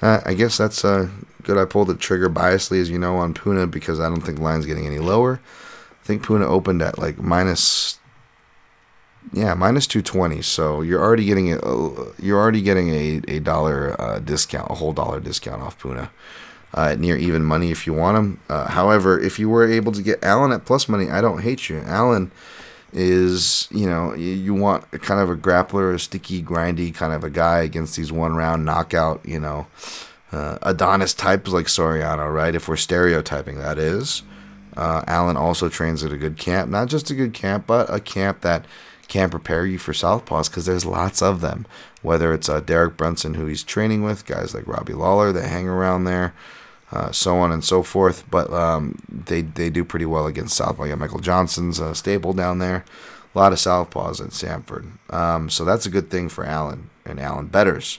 Uh, I guess that's uh, good. I pulled the trigger biasly, as you know, on Puna because I don't think line's getting any lower. I think Puna opened at like minus yeah, minus two twenty. So you're already getting a you're already getting a a dollar uh, discount, a whole dollar discount off Puna. Uh, near even money if you want them. Uh, however, if you were able to get Allen at plus money, I don't hate you. Allen is, you know, you, want kind of a grappler, a sticky, grindy kind of a guy against these one round knockout, you know, uh, Adonis types like Soriano, right? If we're stereotyping, that is. Uh, Allen also trains at a good camp, not just a good camp, but a camp that can prepare you for southpaws because there's lots of them. Whether it's uh, Derek Brunson, who he's training with, guys like Robbie Lawler that hang around there, uh, so on and so forth. But um, they they do pretty well against southpaw. Yeah, Michael Johnson's uh, stable down there. A lot of southpaws at Sanford, um, so that's a good thing for Allen and Allen betters.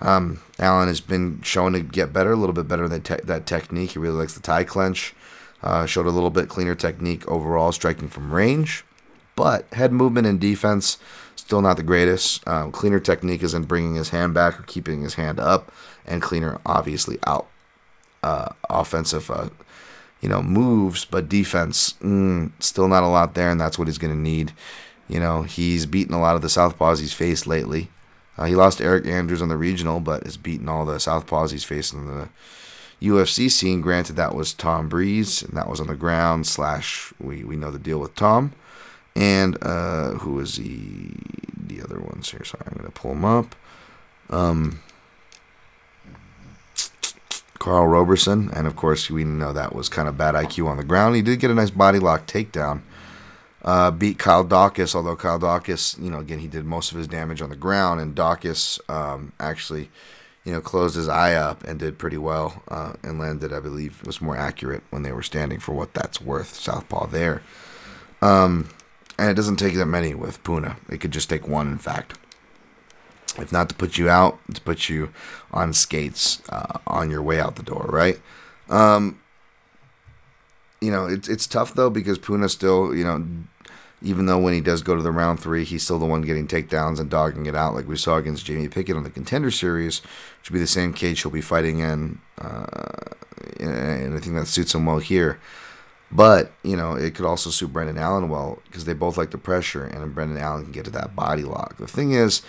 Um, Allen has been shown to get better, a little bit better than te- that technique. He really likes the Thai clinch. Uh, showed a little bit cleaner technique overall, striking from range but head movement and defense still not the greatest. Um, cleaner technique is in bringing his hand back or keeping his hand up, and cleaner obviously out uh, offensive, uh, you know, moves, but defense mm, still not a lot there, and that's what he's going to need. You know, he's beaten a lot of the southpaws he's faced lately. Uh, he lost Eric Andrews on the regional, but has beaten all the southpaws he's faced in the UFC scene. Granted, that was Tom Breeze, and that was on the ground. Slash, we we know the deal with Tom and uh, who is the the other ones here? Sorry, I'm gonna pull them up. Um, Karl Roberson, and of course we know that was kind of bad IQ on the ground. He did get a nice body lock takedown. Uh, beat Kyle Daukaus, although Kyle Daukaus, you know, again he did most of his damage on the ground, and Daukaus um, actually, you know, closed his eye up and did pretty well uh, and landed, I believe, was more accurate when they were standing for what that's worth. Southpaw there. Um, and it doesn't take that many with Puna. It could just take one, in fact. If not to put you out, to put you on skates uh, on your way out the door, right? Um, you know, it's it's tough though because Puna still, you know, even though when he does go to the round three, he's still the one getting takedowns and dogging it out, like we saw against Jamie Pickett on the Contender Series, which will be the same cage he'll be fighting in, uh, and I think that suits him well here. But, you know, it could also suit Brendan Allen well because they both like the pressure and Brendan Allen can get to that body lock. The thing is,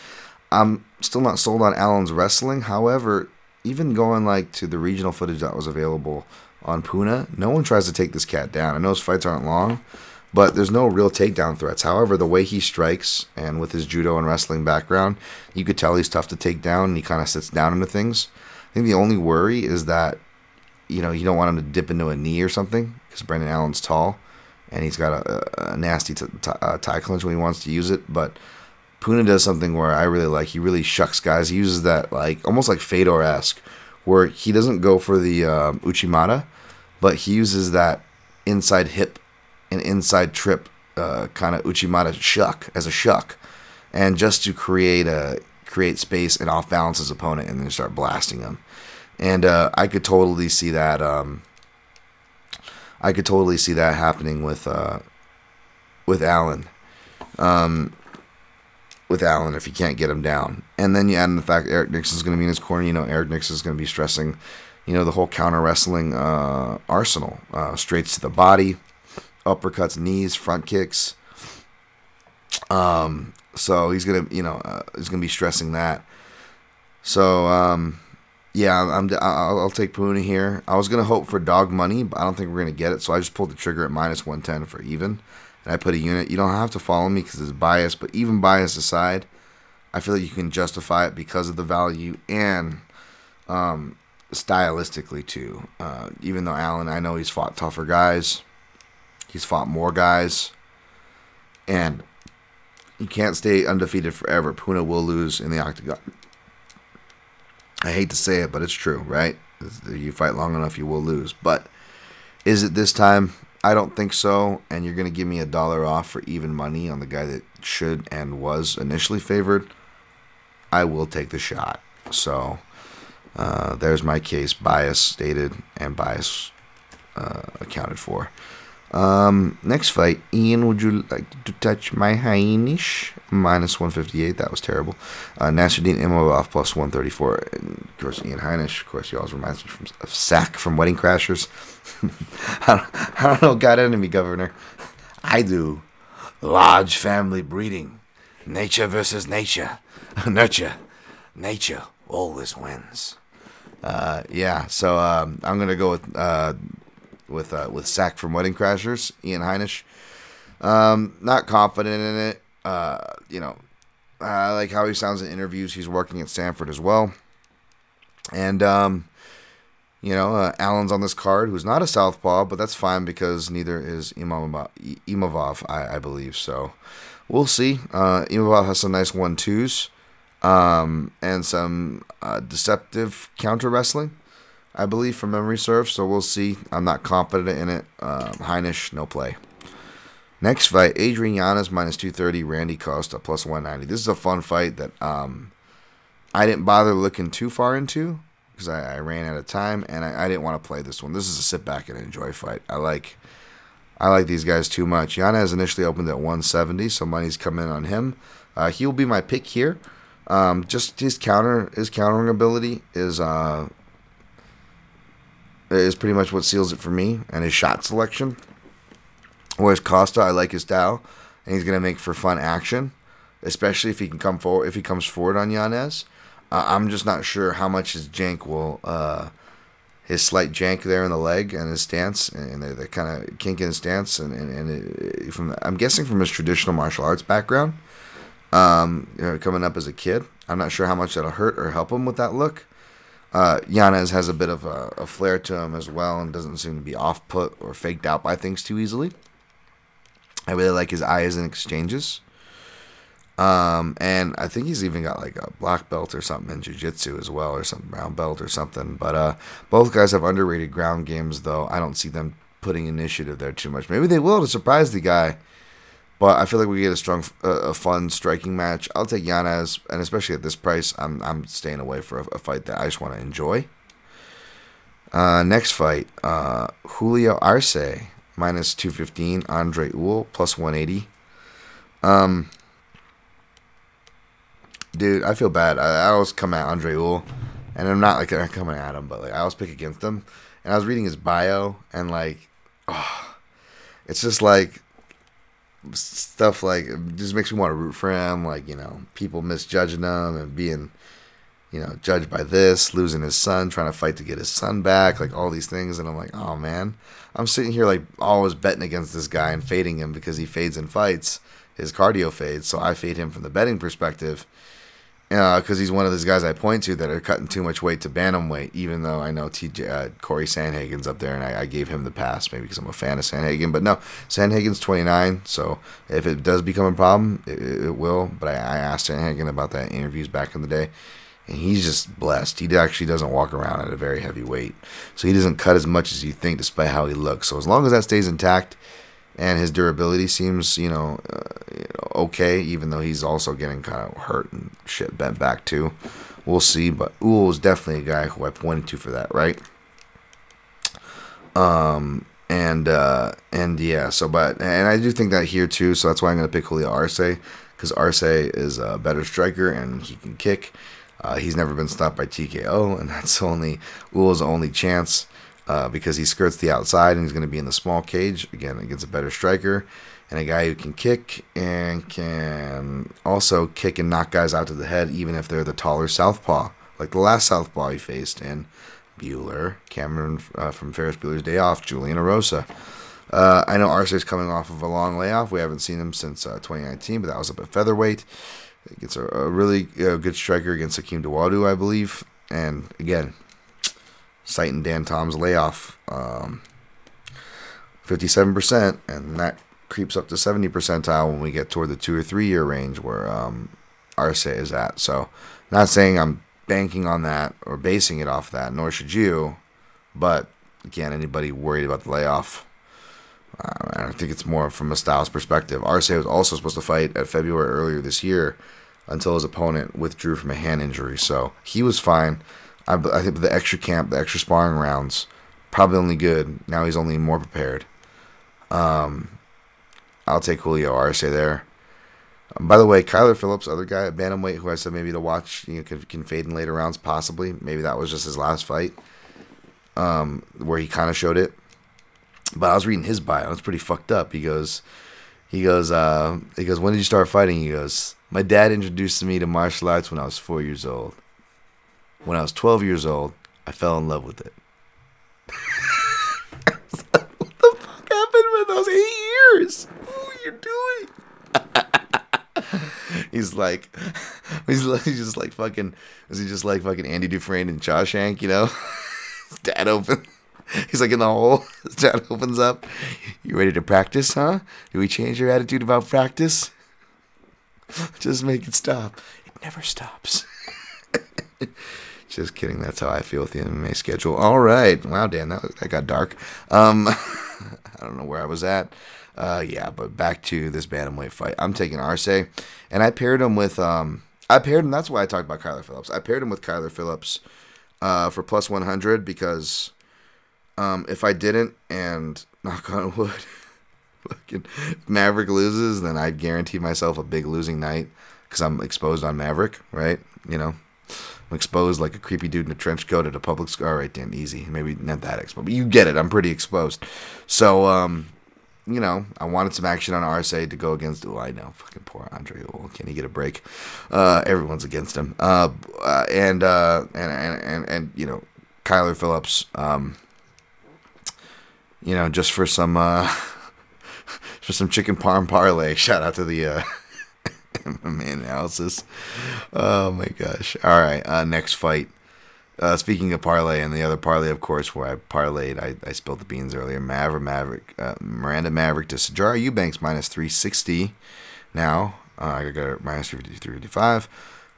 I'm still not sold on Allen's wrestling. However, even going like to the regional footage that was available on Puna, no one tries to take this cat down. I know his fights aren't long, but there's no real takedown threats. However, the way he strikes and with his judo and wrestling background, you could tell he's tough to take down and he kind of sits down into things. I think the only worry is that you know, you don't want him to dip into a knee or something because Brendan Allen's tall and he's got a, a nasty t- t- uh, Thai clinch when he wants to use it. But Puna does something where I really like. He really shucks guys. He uses that like almost like Fedor esque, where he doesn't go for the um, Uchimata, but he uses that inside hip and inside trip uh, kind of Uchimata shuck as a shuck, and just to create a create space and off balance his opponent and then start blasting him and uh, I could totally see that. Um, I could totally see that happening with uh, with Allen, um, with Allen if you can't get him down, and then you add in the fact Eric Nicksick's going to be in his corner. You know, Eric Nicksick's going to be stressing, you know, the whole counter wrestling uh, arsenal, uh, straights to the body, uppercuts, knees, front kicks. Um, so he's gonna, you know, uh, he's gonna be stressing that. So um, yeah, I'm. I'll, I'll take Puna here. I was gonna hope for dog money, but I don't think we're gonna get it. So I just pulled the trigger at minus one ten for even, and I put a unit. You don't have to follow me because it's biased, but even bias aside, I feel like you can justify it because of the value and Um, stylistically too. Uh, even though Allen, I know he's fought tougher guys, he's fought more guys, and you can't stay undefeated forever. Puna will lose in the octagon. I hate to say it, but it's true, right? You fight long enough, you will lose. But is it this time? I don't think so. And you're going to give me a dollar off for even money on the guy that should and was initially favored. I will take the shot. So uh, there's my case, bias stated and bias uh, accounted for. Um, next fight, Ian, would you like to touch my Heinisch? Minus 158, that was terrible. Uh, Nassourdine Imavov plus 134. And of course, Ian Heinisch, of course, he always reminds me from, of Sack from Wedding Crashers. I, don't, I don't know, God enemy governor. I do. Large family breeding. Nature versus nature. Nurture. Nature always wins. Uh, yeah, so um, I'm gonna go with uh, with uh, with Sack from Wedding Crashers, Ian Heinisch. Um, not confident in it. Uh, you know, I like how he sounds in interviews. He's working at Sanford as well, and um, you know, uh, Allen's on this card, who's not a southpaw, but that's fine because neither is Imavov, I, I believe. So we'll see. Uh, Imavov has some nice one twos um, and some uh, deceptive counter wrestling. I believe, from memory serve. So we'll see. I'm not confident in it. Um, Heinisch, no play. Next fight, Adrian Yanez minus 230, Randy Costa plus 190. This is a fun fight that um, I didn't bother looking too far into because I, I, ran out of time and I, I didn't want to play this one. This is a sit back and enjoy fight. I like I like these guys too much. Yanez initially opened at 170, so money's come in on him. Uh, he will be my pick here. Um, just his counter, his countering ability is uh, is pretty much what seals it for me, and his shot selection. Whereas Costa, I like his style, and he's gonna make for fun action, especially if he can come forward. If he comes forward on Yanez, uh, I'm just not sure how much his jank will, uh, his slight jank there in the leg and his stance, and the, the kind of kink in his stance, and and, and it, from I'm guessing from his traditional martial arts background, um, you know, coming up as a kid. I'm not sure how much that'll hurt or help him with that look. Uh, has a bit of a, a, flair to him as well and doesn't seem to be off put or faked out by things too easily. I really like his eyes and exchanges. Um, and I think he's even got like a black belt or something in jiu-jitsu as well, or some brown belt or something. But uh, both guys have underrated ground games, though. I don't see them putting initiative there too much. Maybe they will to surprise the guy. But I feel like we get a strong, uh, a fun striking match. I'll take Yanez, and especially at this price, I'm I'm staying away for a, a fight that I just want to enjoy. Uh, next fight, uh, Julio Arce minus two fifteen, Andre Ewell plus one eighty. Um, dude, I feel bad. I, I always come at Andre Ewell, and I'm not like I'm coming at him, but like I always pick against him. And I was reading his bio, and like, oh, it's just like stuff like just makes me want to root for him. Like you know, people misjudging him and being, you know, judged by this, losing his son, trying to fight to get his son back, like all these things. And I'm like, oh man, I'm sitting here like always betting against this guy and fading him because he fades in fights. His cardio fades, so I fade him from the betting perspective because uh, he's one of those guys I point to that are cutting too much weight to bantamweight. Even though I know TJ uh, Corey Sandhagen's up there, and I, I, gave him the pass maybe because I'm a fan of Sandhagen. But no, Sandhagen's 29, so if it does become a problem, it, it will. But I, I, asked Sandhagen about that in interviews back in the day, and he's just blessed. He actually doesn't walk around at a very heavy weight, so he doesn't cut as much as you think, despite how he looks. So as long as that stays intact and his durability seems, you know, uh, okay, even though he's also getting kind of hurt and shit bent back too. We'll see, but Ewell is definitely a guy who I pointed to for that, right? Um, and uh, and yeah, so but and I do think that here too, so that's why I'm gonna pick Julio Arce because Arce is a better striker and he can kick. Uh, he's never been stopped by TKO, and that's only Ewell's only chance uh, because he skirts the outside and he's going to be in the small cage again against a better striker and a guy who can kick and can also kick and knock guys out to the head even if they're the taller southpaw like the last southpaw he faced in Bueller, Cameron uh, from Ferris Bueller's Day Off, Julian Erosa. Uh, I know Arce is coming off of a long layoff. We haven't seen him since uh, 2019, but that was up at featherweight. He gets a, a really uh, good striker against Hakeem Dawodu, I believe And again, citing Dan Tom's layoff, um, 57%, and that creeps up to 70 percentile when we get toward the two or three year range where um, Arce is at. So, not saying I'm banking on that or basing it off that, nor should you. But again, anybody worried about the layoff, uh, I think it's more from a styles perspective. Arce was also supposed to fight at February earlier this year until his opponent withdrew from a hand injury. So he was fine. I, I think the extra camp, the extra sparring rounds, probably only good. Now he's only more prepared. Um, I'll take Julio Arce there. Um, by the way, Kyler Phillips, other guy at bantamweight, who I said maybe to watch, you know, can, can fade in later rounds, possibly. Maybe that was just his last fight, um, where he kind of showed it. But I was reading his bio. It's pretty fucked up. He goes, he goes, uh, he goes. When did you start fighting? He goes. My dad introduced me to martial arts when I was four years old. When I was twelve years old, I fell in love with it. what the fuck happened with those eight years? What are you doing? he's like, he's like, he's just like fucking. Is he just like fucking Andy Dufresne and Shawshank? You know, dad open. He's like in the hole. His dad opens up. You ready to practice, huh? Do we change your attitude about practice? Just make it stop. It never stops. Just kidding. That's how I feel with the MMA schedule. All right. Wow, Dan, that, that got dark. Um, I don't know where I was at. Uh, yeah, but back to this bantamweight fight. I'm taking Arce, and I paired him with um, I paired him. That's why I talked about Kyler Phillips. I paired him with Kyler Phillips uh, for plus 100 because um, if I didn't, and knock on wood, fucking Maverick loses, then I guarantee myself a big losing night because I'm exposed on Maverick, right? You know, I'm exposed like a creepy dude in a trench coat at a public school. All right, Dan, easy. Maybe not that exposed, but you get it. I'm pretty exposed. So, um, you know, I wanted some action on Arce to go against. Oh, I know, fucking poor Andre. Oh, can he get a break? Uh, everyone's against him. Uh, uh and, uh, and and and and you know, Kyler Phillips. Um, you know, just for some uh, for some chicken parm parlay. Shout out to the uh, MMA analysis. Oh my gosh! All right, uh, next fight. Uh, speaking of parlay and the other parlay, of course, where I parlayed, I, I spilled the beans earlier. Maverick, Maverick, uh, Miranda Maverick to Sijara Eubanks minus 360 now. Uh, I got it minus 355.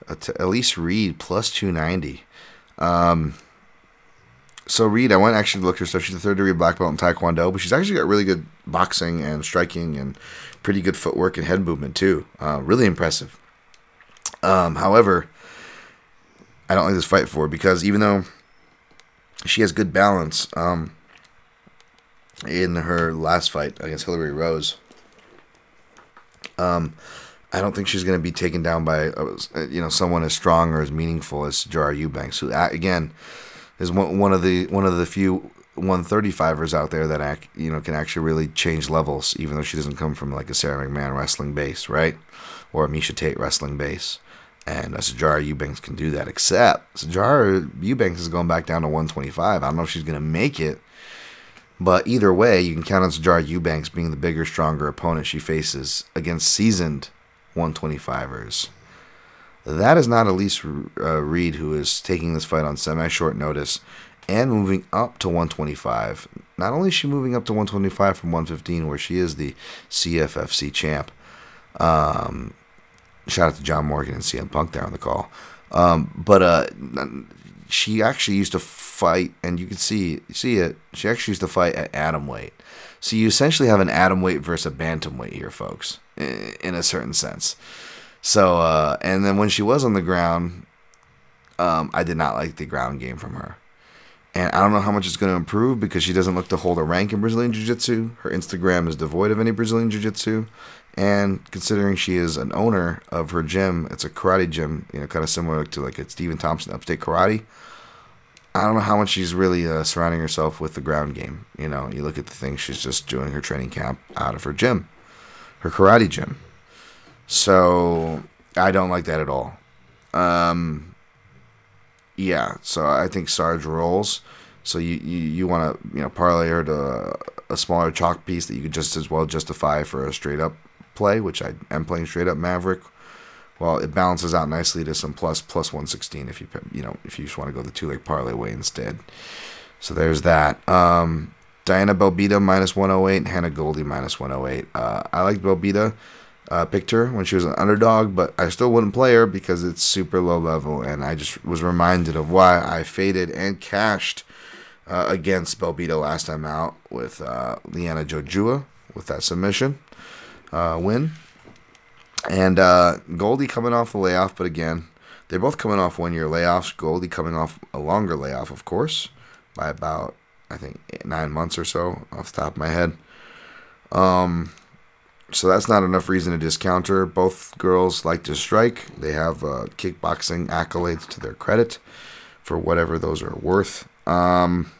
Uh, to Elise Reed plus 290. Um, so Reed, I went actually to look her stuff. She's a third degree black belt in Taekwondo, but she's actually got really good boxing and striking and pretty good footwork and head movement too. Uh, really impressive. Um, however, I don't like this fight for her because even though she has good balance um, in her last fight against Hillary Rose, um, I don't think she's going to be taken down by uh, you know someone as strong or as meaningful as Jar Eubanks. Who again is one of the one of the few 135ers out there that act, you know can actually really change levels, even though she doesn't come from like a Sara McMann wrestling base, right, or a Miesha Tate wrestling base. And uh, Sijara Eubanks can do that. Except Sijara Eubanks is going back down to 125. I don't know if she's going to make it, but either way, you can count on Sijara Eubanks being the bigger, stronger opponent she faces against seasoned 125ers. That is not Elise uh, Reed, who is taking this fight on semi short notice and moving up to 125. Not only is she moving up to 125 from 115, where she is the CFFC champ. Um, shout out to John Morgan and CM Punk there on the call. Um, but uh, she actually used to fight, and you can see see it. She actually used to fight at atom weight. So you essentially have an atom weight versus a bantam weight here, folks, in a certain sense. So, uh, and then when she was on the ground, um, I did not like the ground game from her. And I don't know how much it's going to improve because she doesn't look to hold a rank in Brazilian Jiu Jitsu. Her Instagram is devoid of any Brazilian Jiu Jitsu. And considering she is an owner of her gym, it's a karate gym, you know, kind of similar to like a Stephen Thompson Upstate Karate. I don't know how much she's really uh, surrounding herself with the ground game. You know, you look at the things she's just doing her training camp out of her gym, her karate gym. So I don't like that at all. Um, yeah, so I think Sarge rolls. So you you, you want to you know parlay her to a smaller chalk piece that you could just as well justify for a straight up play, which I am playing straight up Maverick well, it balances out nicely to some plus plus 116 if you you know if you just want to go the two leg parlay way instead. So there's that. Um, Diana Belbita minus 108, Hannah Goldy minus 108. Uh, I like Belbita. Uh, picked her when she was an underdog, but I still wouldn't play her because it's super low level, and I just was reminded of why I faded and cashed uh, against Belbita last time out with uh, Liana Jojua with that submission uh, win. And uh, Goldy coming off the layoff, but again, they're both coming off one year layoffs. Goldy coming off a longer layoff, of course, by about, I think, eight, nine months or so off the top of my head. Um, so that's not enough reason to discount her. Both girls like to strike. They have uh, kickboxing accolades to their credit for whatever those are worth. Um,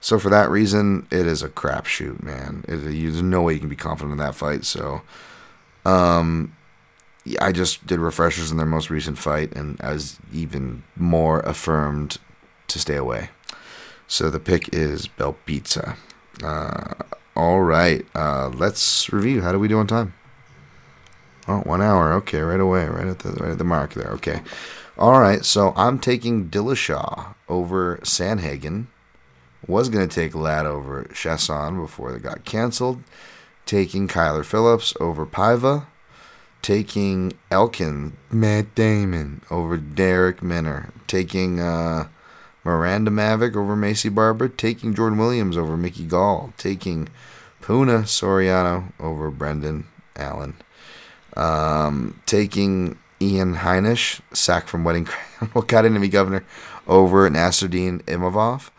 so for that reason, it is a crapshoot, man. It, there's no way you can be confident in that fight. So, um, I just did refreshers in their most recent fight, and I was even more affirmed to stay away. So the pick is Belbita. Uh, all right, uh, let's review. How do we do on time? Oh, one hour. Okay, right away, right at the right at the mark there. Okay, all right. So I'm taking Dillashaw over Sandhagen. Was gonna take Ladd over Chiasson before they got canceled. Taking Kyler Phillips over Paiva. Taking Elkin Matt Damon over Darrick Minner. Taking uh, Miranda Maverick over Maycee Barber, taking Jordan Williams over Mickey Gall, taking Puna Soriano over Brendan Allen, um, taking Ian Heinisch, sack from Wedding Crown, what got into me, Governor, over Nassourdine Imavov,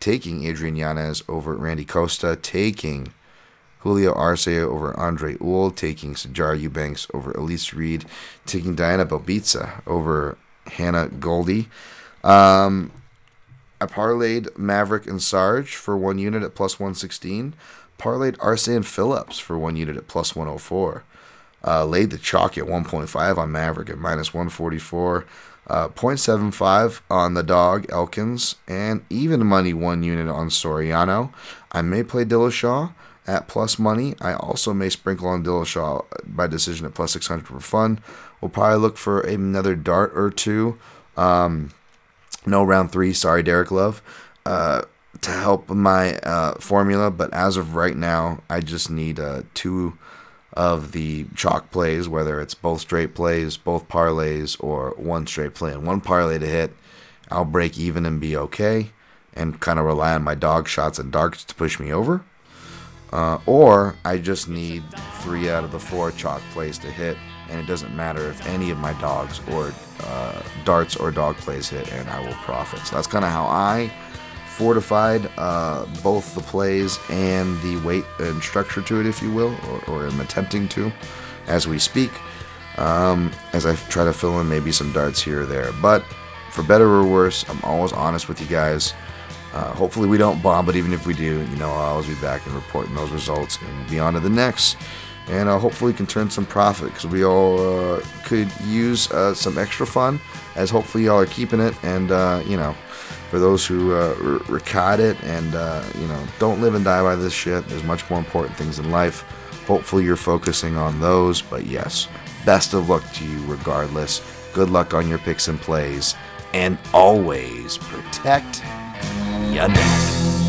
taking Adrian Yanez over Randy Costa, taking Julio Arce over Andre Ewell, taking Sijara Eubanks over Elise Reed, taking Diana Belbita over Hannah Goldy. Um, I parlayed Maverick and Sarge for one unit at plus 116. Parlayed Arce and Phillips for one unit at plus 104. Uh, laid the chalk at 1.5 on Maverick at minus 144. Uh, 0.75 on the dog Elkins, and even money one unit on Soriano. I may play Dillashaw at plus money. I also may sprinkle on Dillashaw by decision at plus 600 for fun. We'll probably look for another dart or two. Um, no round three. Sorry, Derek Love. Uh, to help my uh, formula, but as of right now, I just need uh, two of the chalk plays, whether it's both straight plays, both parlays, or one straight play and one parlay to hit. I'll break even and be okay, and kind of rely on my dog shots and darks to push me over. Uh, or I just need three out of the four chalk plays to hit, and it doesn't matter if any of my dogs or uh, darts or dog plays hit, and I will profit. So that's kind of how I fortified uh, both the plays and the weight and structure to it, if you will, or, or am attempting to as we speak, um, as I try to fill in maybe some darts here or there. But for better or worse, I'm always honest with you guys. Uh, hopefully we don't bomb, but even if we do, you know, I'll always be back and reporting those results and be on to the next. And uh, hopefully can turn some profit because we all uh, could use uh, some extra fun, as hopefully y'all are keeping it. And, uh, you know, for those who uh, record it and, uh, you know, don't live and die by this shit, there's much more important things in life. Hopefully you're focusing on those. But yes, best of luck to you regardless. Good luck on your picks and plays. And always protect your necks.